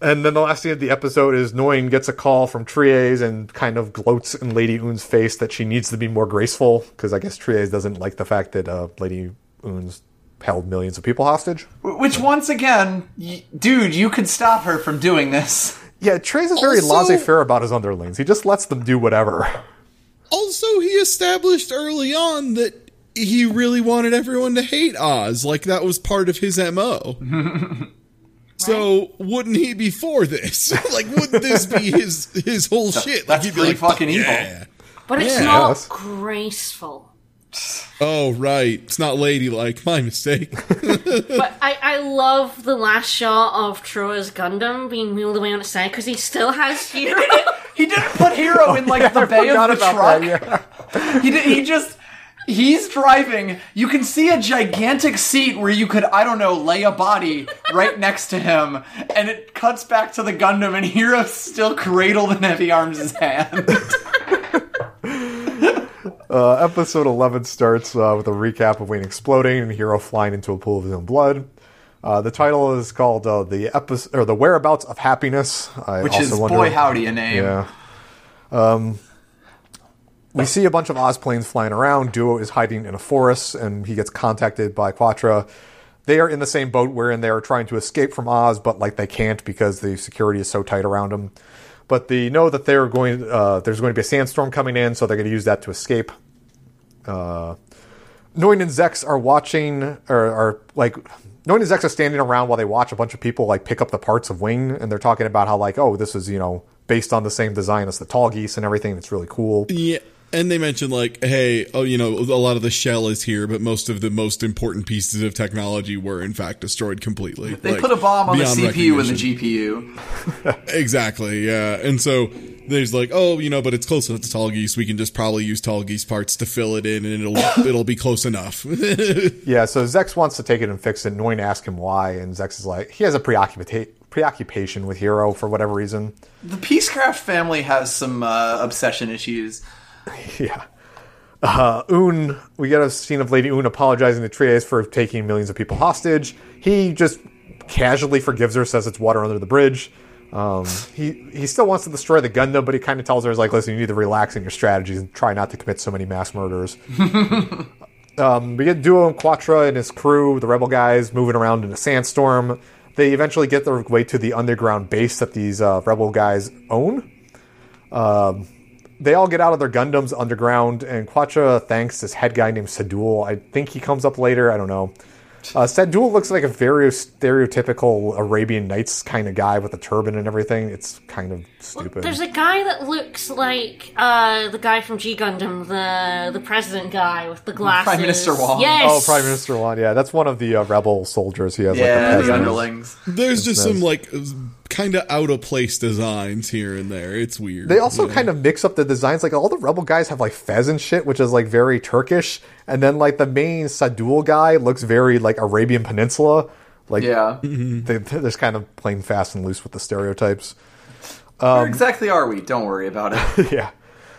And then the last scene of the episode is Noin gets a call from Treize and kind of gloats in Lady Une's face that she needs to be more graceful because I guess Treize doesn't like the fact that uh, Lady Une's held millions of people hostage. Which, once again, y- dude, you could stop her from doing this. Yeah, Treize is very Also- laissez-faire about his underlings. He just lets them do whatever. Also, he established early on that he really wanted everyone to hate Oz, like that was part of his MO. So wouldn't he be for this? like, wouldn't this be his his whole shit? Like, that's he'd be pretty like, fucking "Fuck evil." yeah." But it's Yeah. not Yes. graceful. Oh, right. It's not ladylike. My mistake. But I, I love the last shot of Trowa's Gundam being wheeled away on its side because he still has Hero. He didn't put Hero in like the bay of the truck. that, yeah. He did, he just he's driving. You can see a gigantic seat where you could I don't know lay a body right next to him, and it cuts back to the Gundam, and Hero's still cradled in Heavy Arms' hand. Uh, episode 11 starts uh, with a recap of Wayne exploding and Hero flying into a pool of his own blood. Uh, the title is called uh, the episode or the whereabouts of happiness. I Which is wonder- boy howdy a name. Yeah. Um, we see a bunch of Oz planes flying around. Duo is hiding in a forest, and he gets contacted by Quatre. They are in the same boat wherein they are trying to escape from Oz, but like they can't because the security is so tight around them. But they know that they're going. Uh, there's going to be a sandstorm coming in, so they're going to use that to escape. Uh, Noin and Zechs are watching, or are like Noin and Zechs are standing around while they watch a bunch of people like pick up the parts of Wing, and they're talking about how like, oh, this is you know based on the same design as the Tallgeese and everything. It's really cool. Yeah. And they mentioned like, hey, oh, you know, a lot of the shell is here, but most of the most important pieces of technology were in fact destroyed completely. They Like, put a bomb on the CPU and the. GPU. Exactly, yeah. And so there's like, oh, you know, but it's close enough to Tallgeese. We can just probably use Tallgeese parts to fill it in, and it'll it'll be close enough. Yeah, so Zechs wants to take it and fix it. Noin asks him why, and Zechs is like, he has a preoccupa- preoccupation with Hero for whatever reason. The Peacecraft family has some uh, obsession issues. Yeah. Uh, Une, we get a scene of Lady Une apologizing to Treize for taking millions of people hostage. He just casually forgives her, says it's water under the bridge. Um, he he still wants to destroy the Gundam, but he kind of tells her, "Is like, listen, you need to relax in your strategies and try not to commit so many mass murders." um, we get Duo and Quatre and his crew, the rebel guys, moving around in a sandstorm. They eventually get their way to the underground base that these uh, rebel guys own they all get out of their Gundams underground, and Quatre thanks this head guy named Sadul. I think he comes up later. I don't know. Uh, Sadul looks like a very stereotypical Arabian Nights kind of guy with a turban and everything. It's kind of stupid. There's a guy that looks like uh, the guy from G Gundam, the the president guy with the glasses. Prime Minister Wong. Yes. oh, Prime Minister one. Yeah, that's one of the uh, rebel soldiers. He has like Yeah, the the underlings. There's just some like kind of out of place designs here and there. It's weird. They also kind of mix up the designs. Like all the rebel guys have like fez and shit, which is like very Turkish, and then like the main Sadul guy looks very like Arabian Peninsula. Like Yeah. they, they're just kind of playing fast and loose with the stereotypes. Where exactly are we? Don't worry about it. yeah.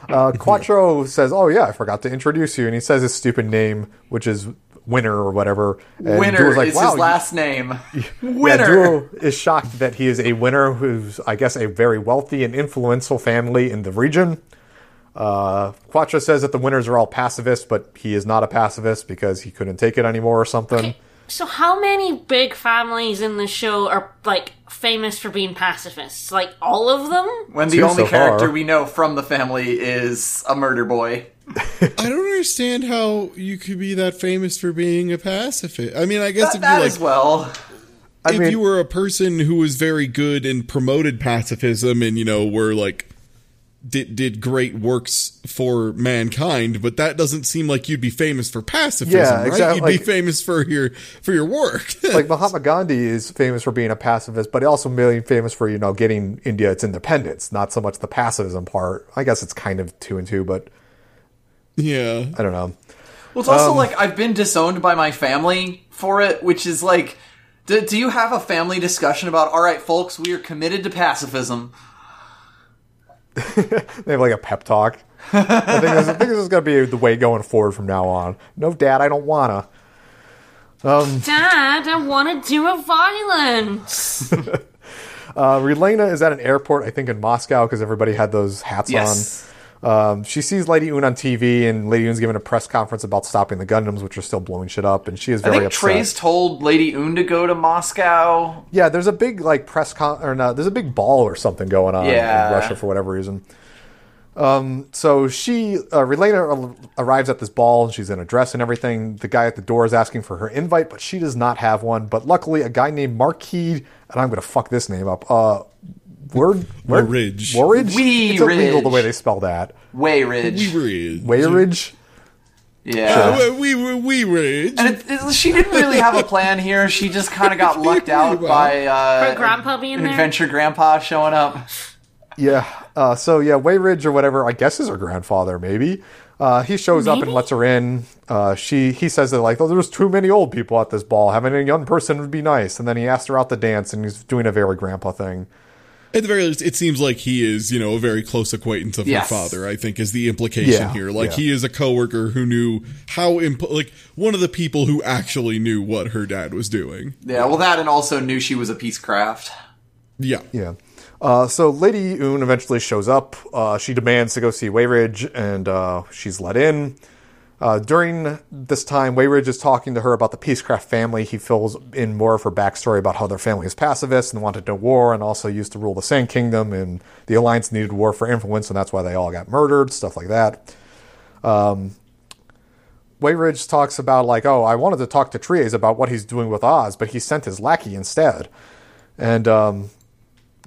Uh, Quatre says, "Oh yeah, I forgot to introduce you," and he says his stupid name, which is Winner or whatever. And Winner Duo's like, is "Wow, his last name. Yeah, Winner. Duo is shocked that he is a winner who's, I guess, a very wealthy and influential family in the region. Uh, Quatre says that the winners are all pacifists, but he is not a pacifist because he couldn't take it anymore or something. So how many big families in the show are like famous for being pacifists? Like all of them? when the Two only so character far. we know from the family is a murder boy. I don't understand how you could be that famous for being a pacifist. I mean, I guess That, if that you as like, well. I if mean, you were a person who was very good and promoted pacifism and you know were like did did great works for mankind, but that doesn't seem like you'd be famous for pacifism, Yeah, right? exactly, You'd be famous for your for your work. like Mahatma Gandhi is famous for being a pacifist, but also being famous for you know getting India its independence. Not so much the pacifism part. I guess it's kind of two and two, but yeah. I don't know. Well, it's Um, also like I've been disowned by my family for it, which is like, do, do you have a family discussion about, all right, folks, we are committed to pacifism? They have like a pep talk. I think this, I think this is going to be the way going forward from now on. No, Dad, I don't wanna. Dad, I want to do a violence. Uh, Relena is at an airport, I think in Moscow, because everybody had those hats Yes. on. Um, she sees Lady Une on TV, and Lady Une's giving a press conference about stopping the Gundams, which are still blowing shit up, and she is very I think upset. Treize told Lady Une to go to Moscow. Yeah, there's a big like press con or no, there's a big ball or something going on Yeah. in Russia for whatever reason. Um, so she, uh, Relena arrives at this ball and she's in a dress and everything. The guy at the door is asking for her invite, but she does not have one. But luckily, a guy named Marquis, and I'm going to fuck this name up. Uh, word, word, Warridge. Warridge. Wee It's illegal Ridge. the way they spell that. Way Ridge. Wayridge. yeah. Uh, we were we were And it, it, she didn't really have a plan here. She just kind of got lucked out by uh, Her grandpa being there? Adventure Grandpa showing up. Yeah. Uh, so yeah, Wayridge or whatever, I guess is her grandfather, maybe. Uh, he shows up and lets her in. Uh, she he says that like, oh, there's too many old people at this ball. Having a young person would be nice. And then he asked her out to dance, and he's doing a very grandpa thing. At the very least, it seems like he is, you know, a very close acquaintance of Yes. her father. I think is the implication Yeah, here. Like yeah. he is a coworker who knew how, imp- like one of the people who actually knew what her dad was doing. Yeah, well, that and also knew she was a Peacecraft. Yeah, Yeah. Uh, so Lady Une eventually shows up. Uh, she demands to go see Wayridge, and uh, she's let in. Uh, during this time, Wayridge is talking to her about the Peacecraft family. He fills in more of her backstory about how their family is pacifist and wanted no war, and also used to rule the Sanc Kingdom, and the Alliance needed war for influence, and that's why they all got murdered, stuff like that. Um, Wayridge talks about like, oh, I wanted to talk to Treize about what he's doing with Oz, but he sent his lackey instead. And um,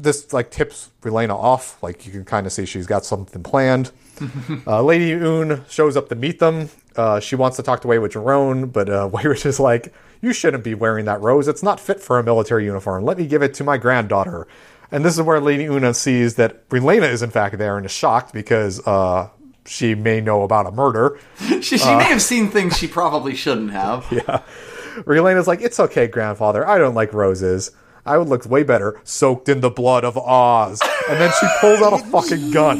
this like tips Relena off. Like you can kind of see she's got something planned. uh, Lady Une shows up to meet them. Uh, she wants to talk to Way with Jerome, but uh, Wayridge is like, "You shouldn't be wearing that rose. It's not fit for a military uniform. Let me give it to my granddaughter." And this is where Lady Une sees that Relena is in fact there and is shocked because uh, she may know about a murder. She, she may have seen things she probably shouldn't have. Yeah. Relena's like, "It's okay, grandfather. I don't like roses. I would look way better soaked in the blood of Oz." And then she pulls out a fucking gun.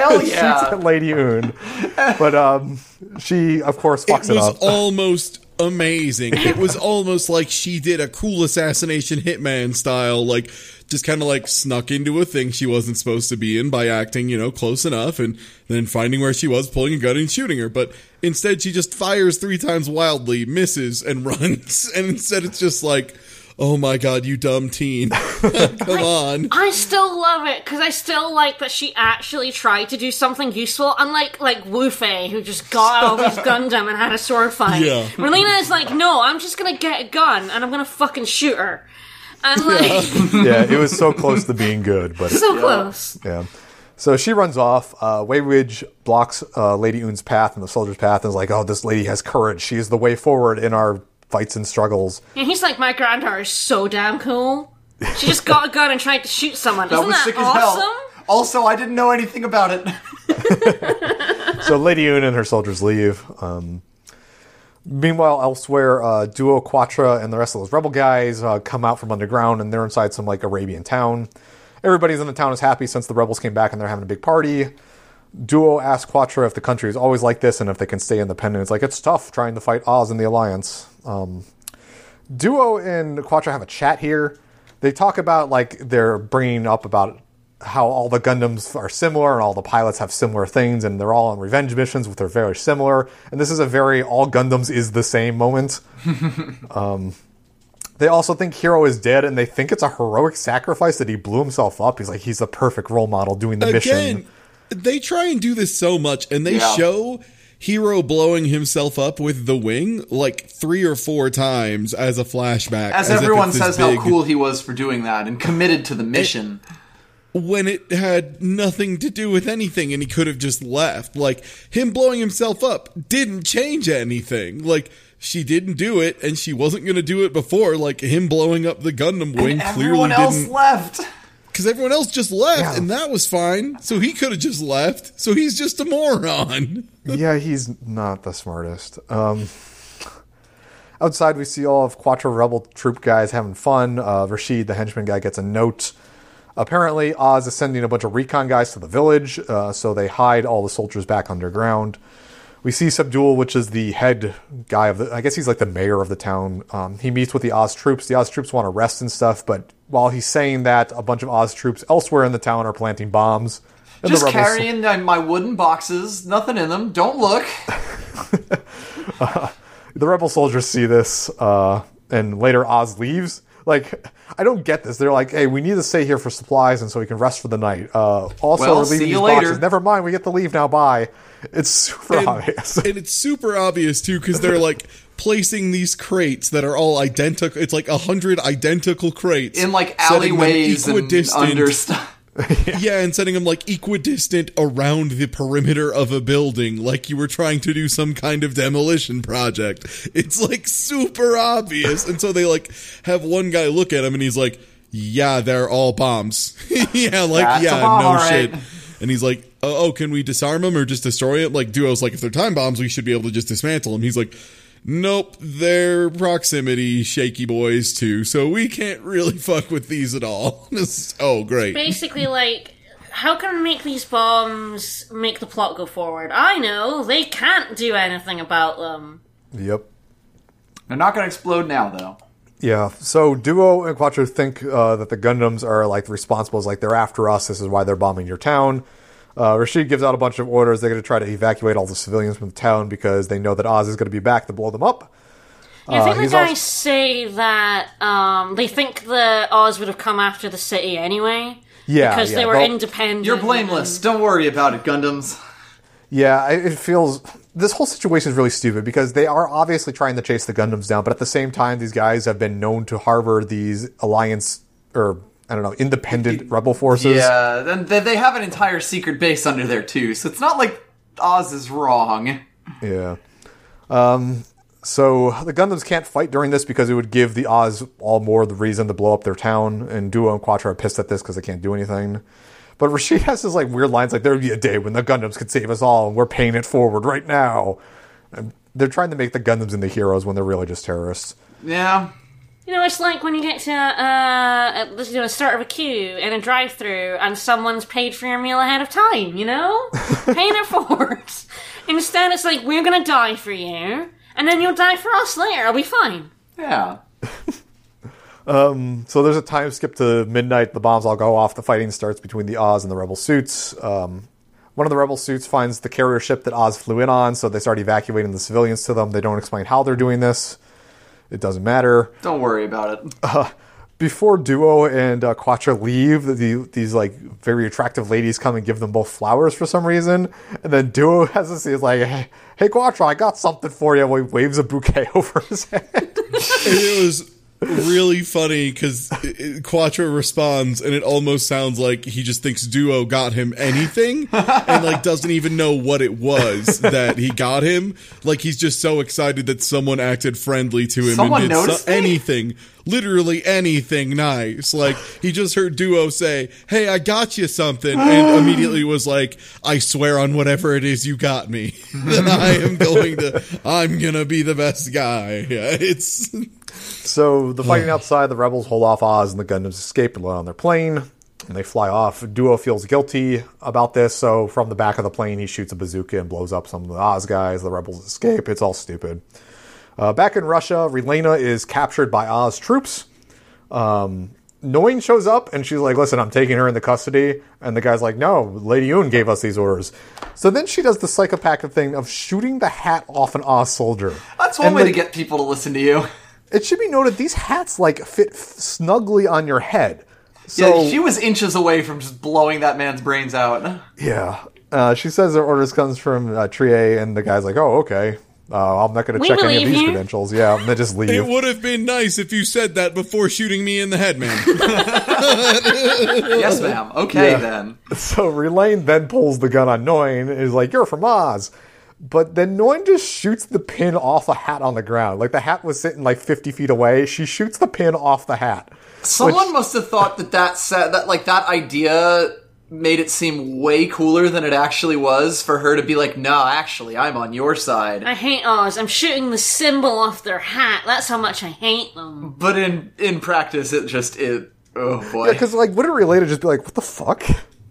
Hell shoots yeah. at Lady Une. But um, she, of course, It fucks it, was up. almost amazing. It was almost like she did a cool assassination hitman style, like just kind of like snuck into a thing she wasn't supposed to be in by acting, you know, close enough and then finding where she was, pulling a gun and shooting her. But instead she just fires three times wildly, misses and runs. And instead it's just like, oh my god, you dumb teen. Come on. I still love it because I still like that she actually tried to do something useful, unlike like Wufei, who just got out of his Gundam and had a sword fight. Yeah. Relena is like, no, I'm just gonna get a gun and I'm gonna fucking shoot her. And like, yeah, it was so close to being good, but so close. yeah. So she runs off. Uh, Wayridge blocks uh, Lady Une's path and the soldier's path and is like, "Oh, this lady has courage. She is the way forward in our fights and struggles." And he's like, my granddaughter is so damn cool. She just got a gun and tried to shoot someone. That Isn't was that sick as hell. Also, I didn't know anything about it. so Lady Une and her soldiers leave. Um, meanwhile, elsewhere, uh, Duo Quatre and the rest of those rebel guys uh, come out from underground, and they're inside some like Arabian town. Everybody's in the town is happy since the rebels came back, and they're having a big party. Duo asks Quatre if the country is always like this and if they can stay independent. It's like it's tough trying to fight Oz and the Alliance. Um, Duo and Quatre have a chat here. They talk about like they're bringing up about how all the Gundams are similar and all the pilots have similar things and they're all on revenge missions which are very similar. And this is a very all Gundams is the same moment. um, they also think Hero is dead and they think it's a heroic sacrifice that he blew himself up. He's like he's the perfect role model doing the mission. They try and do this so much, and they Yeah. show Hero blowing himself up with the wing like three or four times as a flashback. As, if everyone says big- how cool he was for doing that and committed to the mission. when it had nothing to do with anything and he could have just left. Like him blowing himself up didn't change anything. Like she didn't do it and she wasn't going to do it before. Like him blowing up the Gundam wing and clearly everyone else didn't left. Because everyone else just left Yeah. and that was fine. So he could have just left. So he's just a moron. yeah, he's not the smartest. Um, outside, we see all of Quatre rebel troop guys having fun. Uh, Rashid, the henchman guy, gets a note. Apparently, Oz is sending a bunch of recon guys to the village, uh, so they hide all the soldiers back underground. We see Subdual, which is the head guy of the. I guess he's like the mayor of the town. Um, he meets with the Oz troops. The Oz troops want to rest and stuff, but while he's saying that, a bunch of Oz troops elsewhere in the town are planting bombs. Just carrying uh, my wooden boxes, nothing in them. Don't look. the rebel soldiers see this, uh, and later Oz leaves. Like, I don't get this. They're like, "Hey, we need to stay here for supplies, and so we can rest for the night." Uh, also, Well, we're leaving see these later. boxes. Never mind, we get to leave now. Bye. It's super and, obvious. and it's super obvious too because they're like placing these crates that are all identical. It's like a hundred identical crates In like setting them alleyways and equidistant. under stuff. yeah, and setting them like equidistant around the perimeter of a building, like you were trying to do some kind of demolition project. It's like super obvious, and so they like have one guy look at him, and he's like, "Yeah, they're all bombs." yeah, like That's yeah, no right. shit. And he's like, oh, "Oh, can we disarm them or just destroy it?" Like Duo's like, "If they're time bombs, we should be able to just dismantle them." He's like. Nope, they're proximity shaky boys too, so we can't really fuck with these at all. This- oh, great. Basically, like, how can we make these bombs make the plot go forward? I know, they can't do anything about them. yep. They're not going to explode now, though. Yeah. So Duo and Quatre think uh, that the Gundams are like responsible. It's like they're after us. This is why they're bombing your town. Uh, Rashid gives out a bunch of orders. They're going to try to evacuate all the civilians from the town because they know that Oz is going to be back to blow them up. I think the he's guys also- say that um, they think that Oz would have come after the city anyway. Yeah, Because yeah, they were they'll- independent. You're blameless. Don't worry about it, Gundams. Yeah, it it feels this whole situation is really stupid because they are obviously trying to chase the Gundams down, but at the same time, these guys have been known to harbor these alliance or I don't know independent rebel forces. Yeah, and they, they have an entire secret base under there too, so it's not like Oz is wrong. Yeah. Um, so the Gundams can't fight during this because it would give the Oz all more the reason to blow up their town, and Duo and Quatre are pissed at this because they can't do anything. But Rashid has this like weird lines like there would be a day when the Gundams could save us all, and we're paying it forward right now. And they're trying to make the Gundams into heroes when they're really just terrorists. Yeah. You know, it's like when you get to uh, at the you know, start of a queue in a drive-through, and someone's paid for your meal ahead of time. You know, paying it forward. Instead, it's like we're gonna die for you, and then you'll die for us later. I'll be fine. Yeah. So there's a time skip to midnight. The bombs all go off. The fighting starts between the Oz and the Rebel suits. Um, one of the Rebel suits finds the carrier ship that Oz flew in on, so they start evacuating the civilians to them. They don't explain how they're doing this. It doesn't matter. Don't worry about it. Before Duo and uh, Quatre leave, the, these like very attractive ladies come and give them both flowers for some reason, and then Duo has this. He's like, "Hey, hey Quatre, I got something for you." Well, he waves a bouquet over his head. it was really funny because Quatre responds, and it almost sounds like he just thinks Duo got him anything, and like doesn't even know what it was that he got him. Like he's just so excited that someone acted friendly to him Someone and did me? anything, literally anything nice. Like he just heard Duo say, "Hey, I got you something," and immediately was like, "I swear on whatever it is you got me, that I am going to, I'm gonna be the best guy." Yeah, it's. So the fighting outside, the rebels hold off Oz, and the Gundams escape and land on their plane. And they fly off. Duo feels guilty about this, so from the back of the plane, he shoots a bazooka and blows up some of the Oz guys. The rebels escape. It's all stupid. Uh, back in Russia, Relena is captured by Oz troops. Um, Noin shows up and she's like, "Listen, I'm taking her into custody." And the guy's like, "No, Lady Une gave us these orders." So then she does the psychopathic thing of shooting the hat off an Oz soldier. That's one And, way like, to get people to listen to you. It should be noted these hats like fit f- snugly on your head. So yeah, she was inches away from just blowing that man's brains out. yeah, uh, she says her orders comes from uh, Treize, and the guy's like, "Oh, okay. Uh, I'm not going to check any of these you." credentials." Yeah, and they just leave. It would have been nice if you said that before shooting me in the head, man. yes, ma'am. Okay, Yeah. then. so Relena then pulls the gun on Noin and is like, "You're from Oz." But then Noin just shoots the pin off a hat on the ground. Like the hat was sitting like 50 feet away. She shoots the pin off the hat. Someone Which- must have thought that that set that like that idea made it seem way cooler than it actually was for her to be like, "No, actually, I'm on your side." I hate Oz. I'm shooting the symbol off their hat. That's how much I hate them. But in in practice, it just it. Oh boy, Because like, would it relate to just be like, "What the fuck?"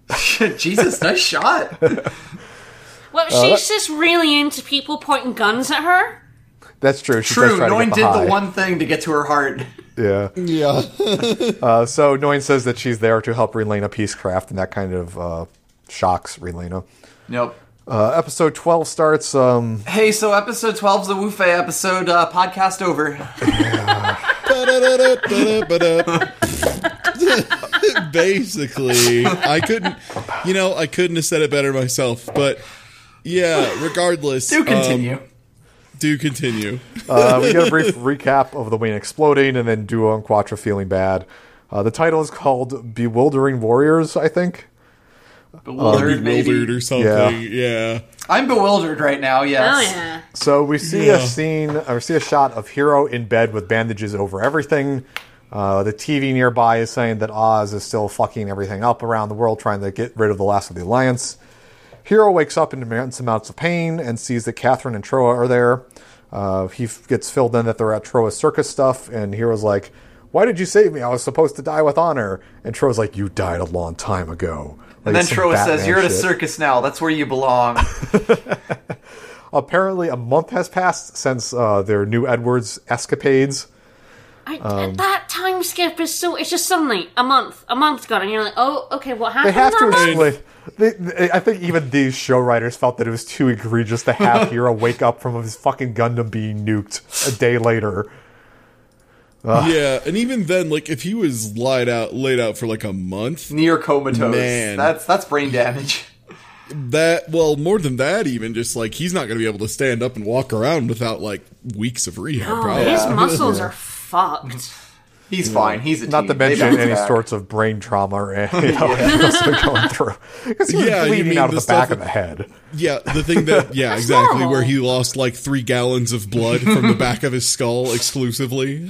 Jesus, nice shot. Well, she's just really into people pointing guns at her. That's true. She True, try to Noin did high. the one thing to get to her heart. Yeah. yeah. Uh, so Noin says that she's there to help Relena peacecraft, and that kind of uh, shocks Relena. Nope. Uh, episode 12 starts. Um, Hey, so episode 12 is the Wufei episode. Uh, podcast over. Basically, I couldn't, you know, I couldn't have said it better myself. But yeah, regardless, Do continue. um, do continue. uh, we get a brief recap of the wing exploding, and then Duo and Quatre feeling bad. Uh, the title is called Bewildering Warriors, I think. bewildered, maybe. Bewildered or something. Yeah. Yeah. I'm bewildered right now. Yes. Oh yeah. So we see Yeah. a scene, or we see a shot of Hero in bed with bandages over everything. Uh, the TV nearby is saying that Oz is still fucking everything up around the world, trying to get rid of the last of the Alliance. Hero wakes up in immense amounts of pain and sees that Catherine and Trowa are there. Uh, he f- gets filled in that they're at Trowa's circus stuff, and Hero's like, "Why did you save me? I was supposed to die with honor." And Trowa's like, "You died a long time ago." Like, And then Trowa says, "You're at a circus now. That's where you belong." Apparently, a month has passed since uh, their new Edwards escapades. I, Um, that time skip is so. It's just suddenly a month, a month's gone, and you're like, oh, okay, what happened? They have to explain. They, they, I think even these show writers felt that it was too egregious to have Hero wake up from his fucking Gundam being nuked a day later. Yeah, and even then, like if he was laid out laid out for like a month, Near comatose. Man. That's that's brain damage. that well, more than that, even just like he's not going to be able to stand up and walk around without like weeks of rehab. Oh, probably. his muscles are fucked. He's fine. He's a Not to mention any back. sorts of brain trauma or anything else they're going through. Because he was Yeah, you bleeding out of the the back stuff of the head. Yeah, the thing that yeah, exactly normal. where he lost like three gallons of blood from the back of his skull exclusively.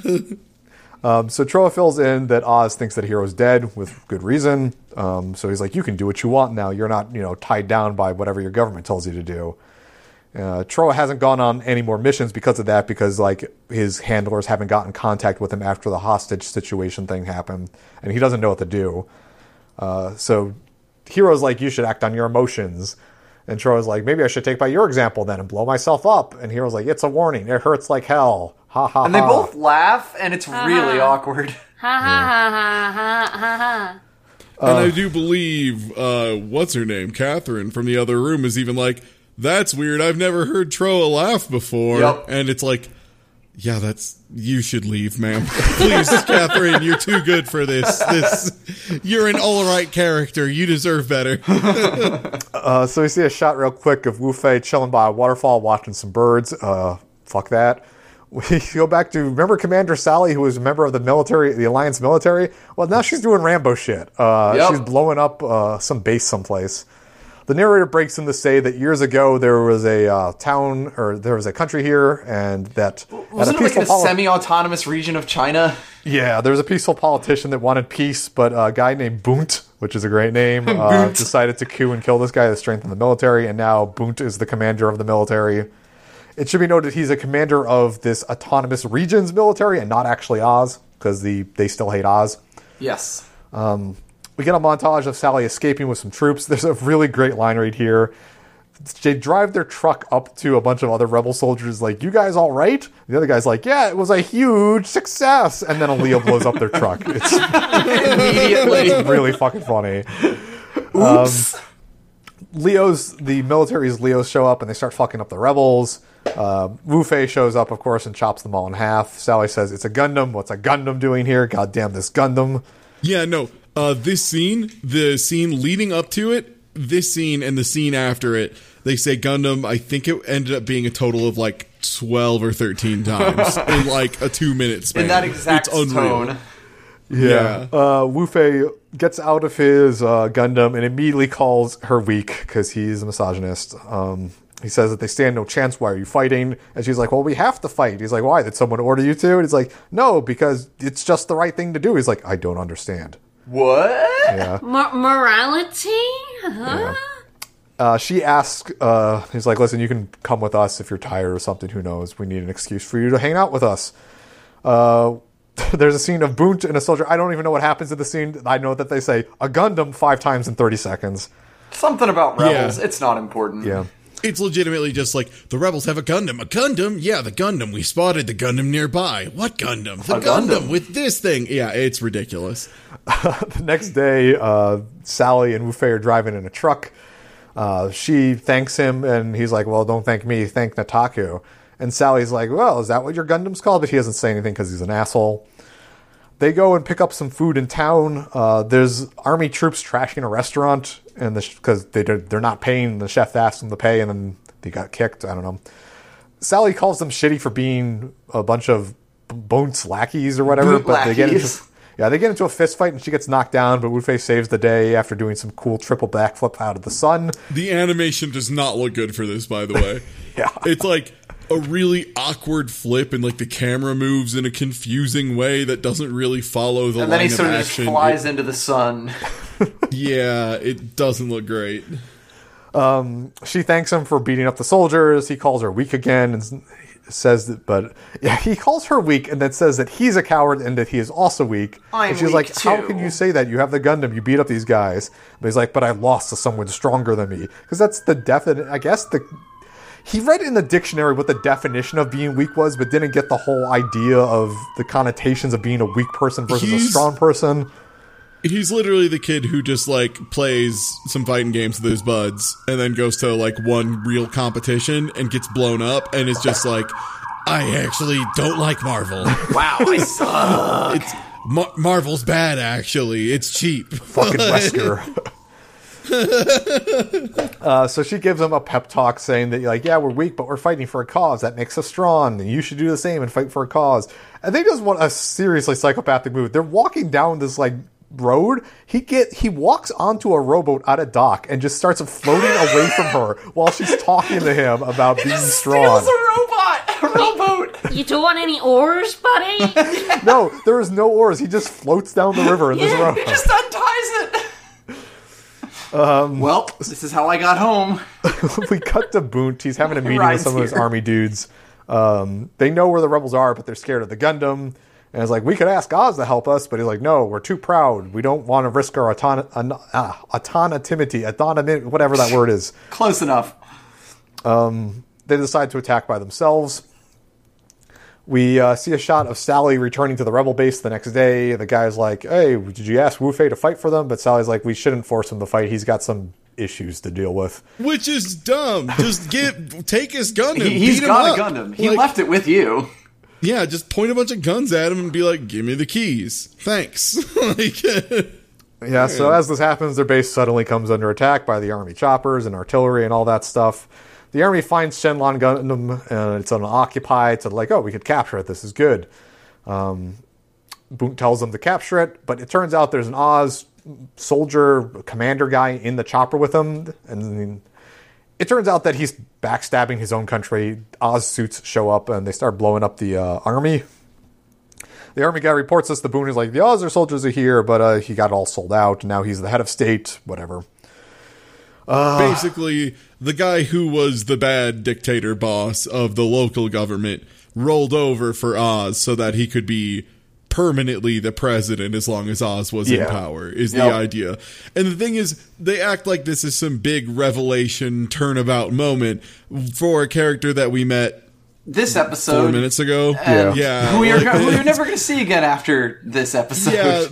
Um, so Trowa fills in that Oz thinks that Hero's dead with good reason. Um, so he's like, "You can do what you want now. You're not, you know, tied down by whatever your government tells you to do." Uh, Trowa hasn't gone on any more missions because of that, because like his handlers haven't gotten contact with him after the hostage situation thing happened, and he doesn't know what to do. Uh, so Hero's like, "You should act on your emotions." And Trowa's like, maybe I should take by your example then and blow myself up. And Hero's like, it's a warning. It hurts like hell. Ha ha And they ha. both laugh, and it's really awkward. Ha ha ha ha ha ha ha. and I do believe uh what's her name? Catherine from the other room is even like, That's weird. I've never heard Trowa laugh before. Yep. And it's like yeah, that's you should leave, ma'am. Please, Catherine, you're too good for this. This you're an all right character. You deserve better. Uh, so we see a shot real quick of Wufei chilling by a waterfall watching some birds. Uh, fuck that. We go back to remember Commander Sally, who was a member of the military, the Alliance military. Well, now she's doing Rambo shit. Uh, Yep. She's blowing up uh, some base someplace. The narrator breaks in to say that years ago there was a uh, town or there was a country here, and that at Wasn't a it like a poli- semi-autonomous region of China? yeah, there was a peaceful politician that wanted peace, but a guy named Bunt, which is a great name, uh, decided to coup and kill this guy to strengthen the military, and now Bunt is the commander of the military. It should be noted he's a commander of this autonomous regions military and not actually Oz, because the they still hate Oz. Yes. We get a montage of Sally escaping with some troops. There's a really great line right here. They drive their truck up to a bunch of other rebel soldiers, like, "You guys all right?" The other guy's like, "Yeah, it was a huge success." And then a Leo blows up their truck. It's Immediately. really fucking funny. Oops. Leo's the military's Leos show up and they start fucking up the rebels. Uh, Wufei shows up, of course, and chops them all in half. Sally says, "It's a Gundam. What's a Gundam doing here? God damn this Gundam!" Yeah, no. Uh, this scene, the scene leading up to it, this scene and the scene after it, they say Gundam. I think it ended up being a total of like twelve or thirteen times in like a two minute span. In that exact It's unreal. tone. Yeah. Uh, Wufei gets out of his uh, Gundam and immediately calls her weak because he's a misogynist. Um, he says that they stand no chance. Why are you fighting? And she's like, "Well, we have to fight." He's like, "Why? Did someone order you to?" And he's like, "No, because it's just the right thing to do." He's like, "I don't understand." What? Yeah. Mor- morality? Huh? Uh, she asks, uh, he's like, listen, you can come with us if you're tired or something. Who knows? We need an excuse for you to hang out with us. Uh, there's a scene of Boont and a soldier. I don't even know what happens in the scene. I know that they say a Gundam five times in 30 seconds. Something about rebels. Yeah. It's not important. Yeah. It's legitimately just like the rebels have a Gundam. A Gundam? Yeah, the Gundam. We spotted the Gundam nearby. What Gundam? The Gundam. Gundam. with this thing. Yeah, it's ridiculous. The next day, uh, Sally and Wufei are driving in a truck. Uh, she thanks him, and he's like, well, don't thank me. Thank Nataku. And Sally's like, well, is that what your Gundam's called? But he doesn't say anything because he's an asshole. They go and pick up some food in town. Uh, there's army troops trashing a restaurant, and because they they're not paying, the chef asks them to pay, and then they got kicked. I don't know. Sally calls them shitty for being a bunch of b- bones lackeys or whatever, Boot but they get into yeah they get into a fist fight and she gets knocked down, but Wufei saves the day after doing some cool triple backflip out of the sun. The animation does not look good for this, by the way. Yeah. It's like a really awkward flip, and like the camera moves in a confusing way that doesn't really follow the And line then he sort of of just action. flies It- into the sun. yeah, it doesn't look great. Um, she thanks him for beating up the soldiers. He calls her weak again and says that, but yeah, he calls her weak and then says that he's a coward and that he is also weak. I'm and she's weak like, "How can you say that? You have the Gundam. You beat up these guys." But he's like, "But I lost to someone stronger than me." Because that's the definite. I guess the he read in the dictionary what the definition of being weak was, but didn't get the whole idea of the connotations of being a weak person versus a strong person. He's literally the kid who just like plays some fighting games with his buds and then goes to like one real competition and gets blown up and is just like, I actually don't like Marvel. Wow, I suck. It's Mar- Marvel's bad actually. It's cheap. Fucking Wesker. uh, so she gives him a pep talk saying that, you're like, yeah, we're weak, but we're fighting for a cause that makes us strong, and you should do the same and fight for a cause. And they just want a seriously psychopathic move. They're walking down this like road. He get he walks onto a rowboat at a dock and just starts floating away from her while she's talking to him about being strong. Steals a robot, a rowboat. You don't want any oars, buddy? No, there is no oars. He just floats down the river in this Yeah, rowboat. He just unties it. Um, well, this is how I got home. we cut to Boont. He's having a meeting with some of his army dudes. Um, they know where the rebels are, but they're scared of the Gundam. And it's like, we could ask Oz to help us, but he's like, no, we're too proud. We don't want to risk our auton- an- ah, autonomity, autonomy, whatever that word is. Close enough. They decide to attack by themselves. We uh, see a shot of Sally returning to the rebel base the next day. The guy's like, hey, did you ask Wufei to fight for them? But Sally's like, we shouldn't force him to fight. He's got some issues to deal with. Which is dumb. Just get take his gun and He, he's beat him got a up. Gundam. He Like, left it with you. Yeah, just point a bunch of guns at him and be like, "Give me the keys, thanks." like, Yeah, so as this happens, their base suddenly comes under attack by the army choppers and artillery and all that stuff. The army finds Shenlong Gundam and it's unoccupied, so like, oh, we could capture it. This is good. Um, Boont tells them to capture it, but it turns out there's an Oz soldier commander guy in the chopper with him, and it turns out that he's backstabbing his own country. Oz suits show up and they start blowing up the uh, army. The army guy reports us. The Boone is like, the Ozer soldiers are here, but uh, he got all sold out. Now he's the head of state, whatever. basically, the guy who was the bad dictator boss of the local government rolled over for Oz so that he could be permanently the president as long as Oz was in power. Is Yep. the idea? And the thing is, they act like this is some big revelation turnabout moment for a character that we met This episode four episode, minutes ago. Uh, yeah. yeah. who we are, who we're never going to see again after this episode. yeah,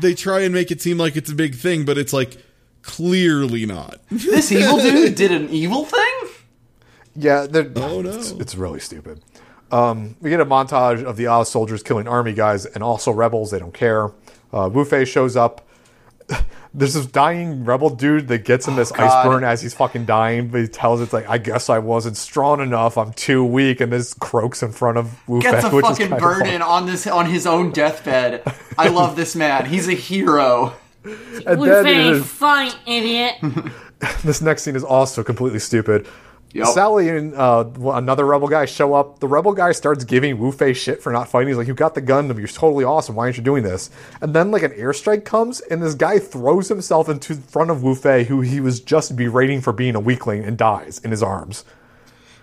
they try and make it seem like it's a big thing, but it's like clearly not. This evil dude did an evil thing. Yeah, they're- Oh, no. it's, it's really stupid. Um, we get a montage of the Oz soldiers killing army guys and also rebels. They don't care. Uh, Wufei shows up. There's this dying rebel dude that gets in this ice burn as he's fucking dying, but he tells it's like, I guess I wasn't strong enough. I'm too weak, and this croaks in front of Wu Gets Fei, a which is fucking kind of burn in on this on his own deathbed. I love this man. He's a hero. And Wu then Fei, it is- fight, idiot. this next scene is also completely stupid. Yep. Sally and uh, another rebel guy show up. The rebel guy starts giving Wufei shit for not fighting. He's like, "You got the Gundam. You're totally awesome. Why aren't you doing this?" And then like an airstrike comes, and this guy throws himself into front of Wufei, who he was just berating for being a weakling, and dies in his arms.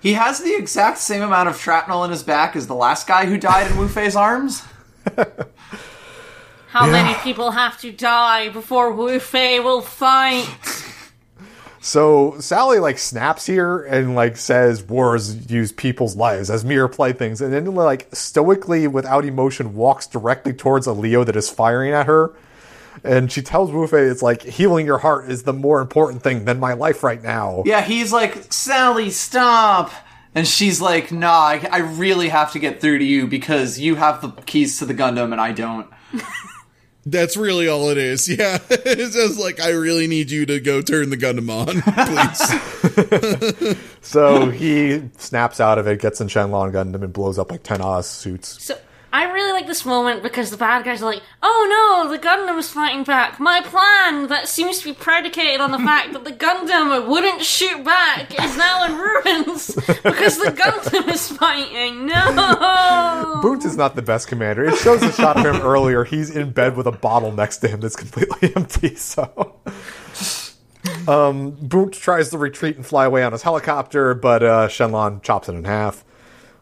He has the exact same amount of shrapnel in his back as the last guy who died in Wufei's arms. How many people have to die before Wufei will fight? So Sally like snaps here and like says wars use people's lives as mere playthings, and then like stoically without emotion walks directly towards a Leo that is firing at her. And she tells Wufei, it's like healing your heart is the more important thing than my life right now. Yeah, he's like, Sally, stop. And she's like, nah, I, I really have to get through to you because you have the keys to the Gundam and I don't. That's really all it is. Yeah. it's just like, I really need you to go turn the Gundam on, please. So he snaps out of it, gets in Shenlong Gundam, and blows up like 10 Oz suits. So I really like this moment because the bad guys are like, "Oh no, the Gundam is fighting back." My plan that seems to be predicated on the fact that the Gundam wouldn't shoot back is now in ruins because the Gundam is fighting. No. Boont is not the best commander. It shows a shot of him earlier. He's in bed with a bottle next to him that's completely empty. So, um, Boont tries to retreat and fly away on his helicopter, but uh, Shenlong chops it in half.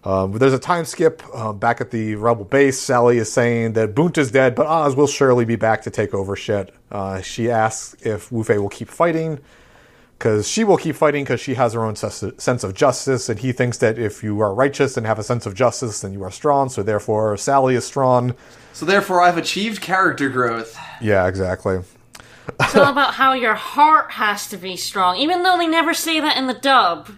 Um, there's a time skip uh, back at the rebel base. Sally is saying that Boont is dead, but Oz will surely be back to take over shit. Uh, she asks if Wufei will keep fighting because she will keep fighting because she has her own ses- sense of justice, and he thinks that if you are righteous and have a sense of justice, then you are strong. So therefore, Sally is strong. So therefore, I've achieved character growth. Yeah, exactly. It's all about how your heart has to be strong, even though they never say that in the dub.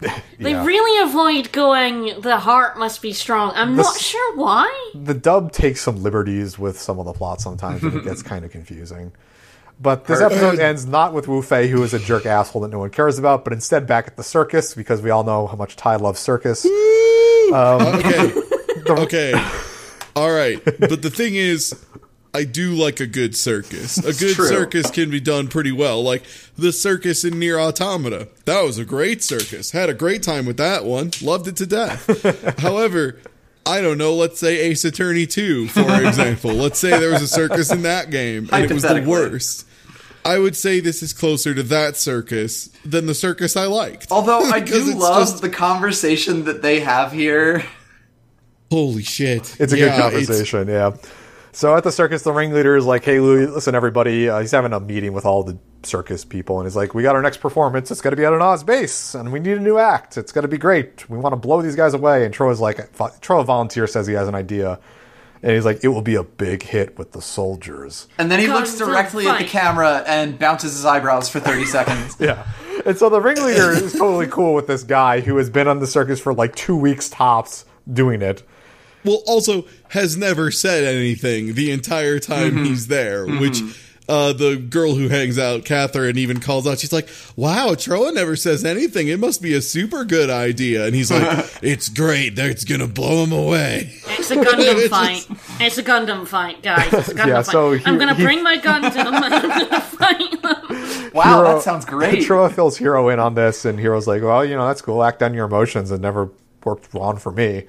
They Yeah. really avoid going, the heart must be strong. I'm not sure why. The dub takes some liberties with some of the plot sometimes, and it gets kind of confusing. But this episode ends not with Wufei, who is a jerk asshole that no one cares about, but instead back at the circus because we all know how much Ty loves circus. Um, okay. okay. All right. But the thing is, I do like a good circus. A good circus can be done pretty well. Like the circus in NieR: Automata. That was a great circus. Had a great time with that one. Loved it to death. However, I don't know, let's say Ace Attorney 2, for example. let's say there was a circus in that game and it was the worst. I would say this is closer to that circus than the circus I liked. Although I do love just- the conversation that they have here. Holy shit. It's a Yeah, good conversation, yeah. So at the circus, the ringleader is like, "Hey, Louis, listen, everybody." Uh, he's having a meeting with all the circus people, and he's like, "We got our next performance. It's going to be at an Oz base, and we need a new act. It's going to be great. We want to blow these guys away." And Trowa's like, Trowa volunteer says he has an idea, and he's like, "It will be a big hit with the soldiers." And then he Guns looks directly at the camera and bounces his eyebrows for 30 seconds. Yeah. And so the ringleader is totally cool with this guy who has been on the circus for like two weeks tops doing it. Well also has never said anything the entire time Mm-hmm. he's there which uh, the girl who hangs out catherine even calls out she's like wow trowa never says anything it must be a super good idea and he's like it's great it's gonna blow him away It's a Gundam It's fight. It's a Gundam fight, guys. It's a Gundam Yeah, fight. so he- I'm gonna he- bring my Gundam and I'm gonna fight them. Wow, Heero- that sounds great. Trowa fills Heero in on this, and Heero's like, "Well, you know, that's cool. Act on your emotions. It never worked on for me."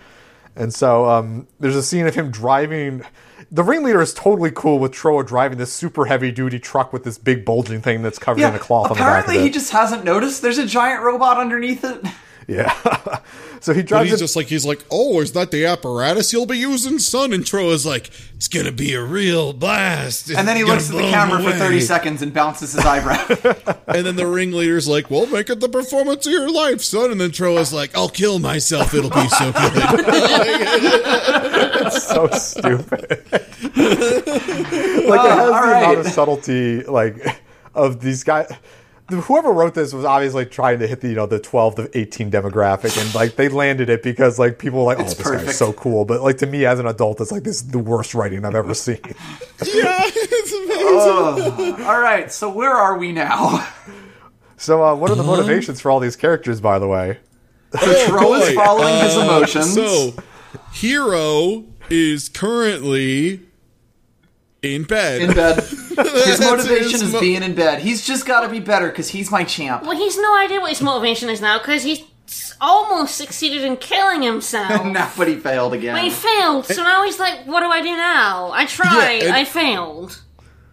And so um, there's a scene of him driving. The ringleader is totally cool with Trowa driving this super heavy duty truck with this big bulging thing that's covered in a cloth on the back apparently he just hasn't noticed there's a giant robot underneath it. yeah. so he but drives he's it. just like he's like oh is that the apparatus you'll be using son and Tro is like it's gonna be a real blast And then he looks at the camera for 30 seconds and bounces his eyebrow. And then the ringleader's like, "Well, make it the performance of your life, son." And then Trowa's like, "I'll kill myself. It'll be so good." it's so stupid. like it oh, has all the right. amount of subtlety, like of these guys. Whoever wrote this was obviously trying to hit the you know the twelve to eighteen demographic, and like they landed it because like people were like, oh, It's this guy's perfect. so cool. But like to me as an adult, it's like this is the worst writing I've ever seen. yeah, it's amazing. All right, so where are we now? So uh, what are the motivations for all these characters, by the way? Tro is boy. following his Uh, emotions. So, Heero is currently in bed. in bed. His motivation his is being in bed. He's just got to be better because he's my champ. Well, he's no idea what his motivation is now because he's almost succeeded in killing himself. Nah, but he failed But he failed, so now he's like, what do I do now? I tried, and- I failed.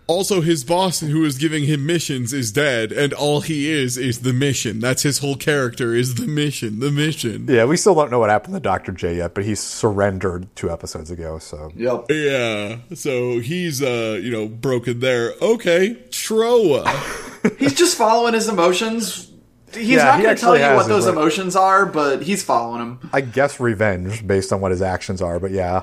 Also, his boss, who is giving him missions, is dead, and all he is is the mission. That's his whole character: is the mission, the mission. Yeah, we still don't know what happened to Doctor J yet, but he surrendered two episodes ago. So Yep. Yeah. So he's, uh, you know, broken there. Okay, Trowa. He's just following his emotions. He's Yeah, not he going to tell you what those like- emotions are, but he's following them. I guess revenge based on what his actions are. But yeah,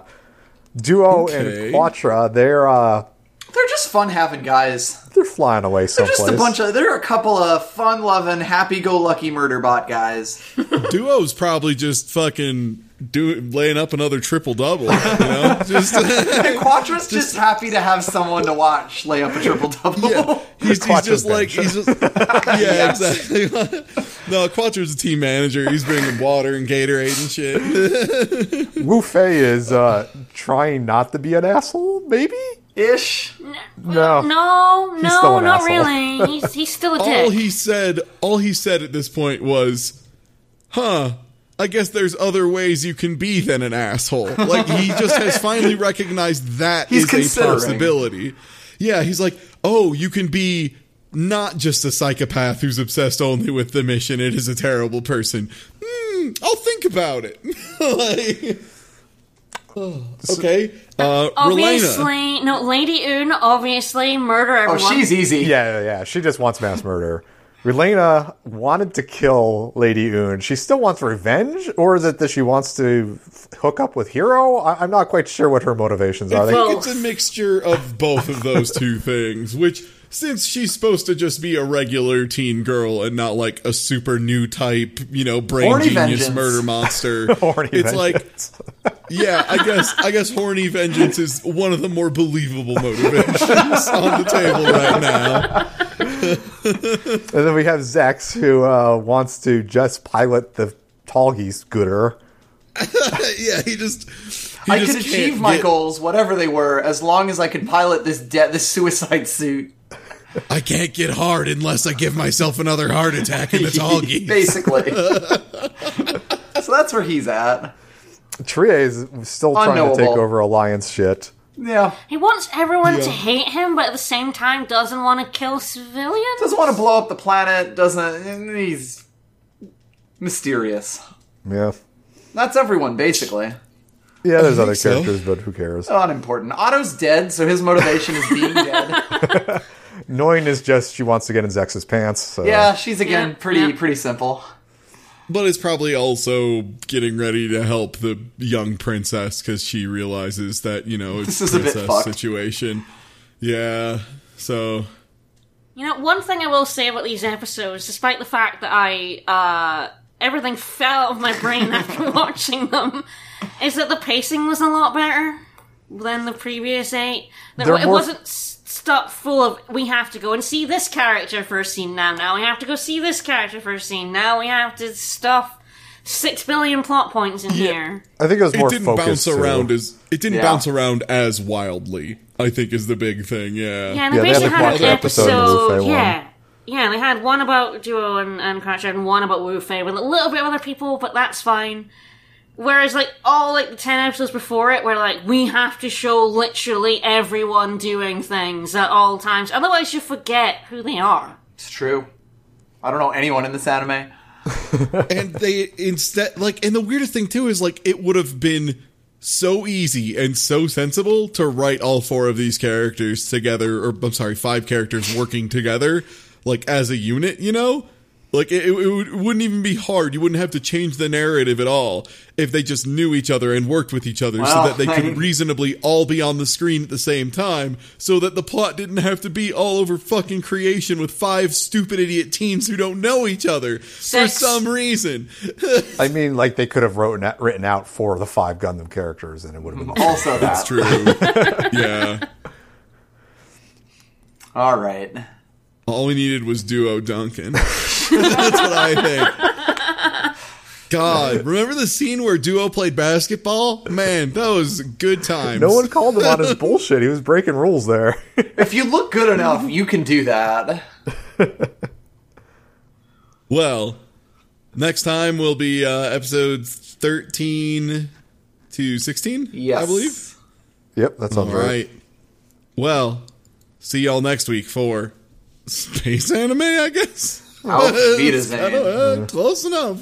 Duo Okay. and Quatre, they're uh, They're just fun having guys. they're flying away They're just a bunch of. They're a couple of fun-loving, happy-go-lucky murder bot guys. Duo's probably just fucking do laying up another triple double. You know, just And Quatre's just happy to have someone to watch lay up a triple double. yeah. He's, he's Quatre's just like he's just yeah, exactly. no, Quatre's a team manager. He's bringing water and Gatorade and shit. Wufei is uh, trying not to be an asshole, maybe? Ish. No. No, still no, an not asshole. really. He's, he's still a dick. all dick. he said, all he said at this point was, "Huh." I guess there's other ways you can be than an asshole. Like he just has finally recognized that He's is a possibility. Yeah, he's like, "Oh, you can be not just a psychopath who's obsessed only with the mission. It is a terrible person. Hmm, I'll think about it." like, okay, uh, Relena. obviously, no, Lady Une, obviously, murder everyone. Oh, she's easy. Yeah, yeah, yeah. She just wants mass murder. Relena wanted to kill Lady Une. She still wants revenge, or is it that she wants to f- hook up with Heero? I- I'm not quite sure what her motivations are. I Well- think it's a mixture of both of those two things, which since she's supposed to just be a regular teen girl and not like a super new type, you know, brain Horny genius vengeance. murder monster. Horny it's vengeance. like yeah, I guess I guess horny vengeance is one of the more believable motivations on the table right now. And then we have Zechs, who uh, wants to just pilot the Tallgeese scooter. yeah, he just he I just could achieve my get- goals, whatever they were, as long as I could pilot this de- this suicide suit. I can't get hard unless I give myself another heart attack in the Tallgeese. Basically. so that's where he's at. Treize is still trying to take over Alliance shit. Yeah. He wants everyone to hate him, but at the same time doesn't want to kill civilians. Doesn't want to blow up the planet, doesn't. He's mysterious. Yeah. That's everyone, basically. Yeah, there's think other so. characters, but who cares? Unimportant. Otto's dead, so his motivation is being dead. Noin is just she wants to get in Zechs's pants. So. Yeah, she's again Yeah, pretty yeah. pretty simple. But it's probably also getting ready to help the young princess because she realizes that you know it's This is a bit princess situation. Yeah, so You know, one thing I will say about these episodes, despite the fact that I uh everything fell out of my brain after watching them, is that the pacing was a lot better than the previous eight. That They're it more- wasn't s- stuck full of we have to go and see this character for a scene now. Now we have to go see this character for a scene. Now we have to stuff six billion plot points in here. I think it was more. it didn't focused. bounce too. around as it didn't Yeah. bounce around as wildly. I think is the big thing. Yeah, Yeah, and Yeah, they they had, had, one an episode episode. Wu yeah. Yeah, they had one about Duo and, and Crusher and one about Wufei with a little bit of other people, but that's fine. Whereas, like, all, like, the 10 episodes before it were like, we have to show literally everyone doing things at all times. Otherwise, you forget who they are. It's true. I don't know anyone in this anime. and they instead like and the weirdest thing too is like it would have been so easy and so sensible to write all four of these characters together or i'm sorry five characters working together like as a unit you know like it, it, would, it wouldn't even be hard you wouldn't have to change the narrative at all if they just knew each other and worked with each other so that they I could mean- reasonably all be on the screen at the same time so that the plot didn't have to be all over fucking creation with five stupid idiot teens who don't know each other for some reason I mean, like they could have written out, written out four of the five Gundam characters, and it would have been. Mhm. Also, that. True. yeah. All right. All we needed was Duo Duncan. That's what I think. God, remember the scene where Duo played basketball? Man, that was good times. No one called him on his bullshit. He was breaking rules there. If you look good enough, you can do that. Well, next time will be uh, episodes 13 to 16, Yes. I believe. yep, that sounds All right. right. Well, see y'all next week for space anime, I guess. Auf Wiedersehen. close enough.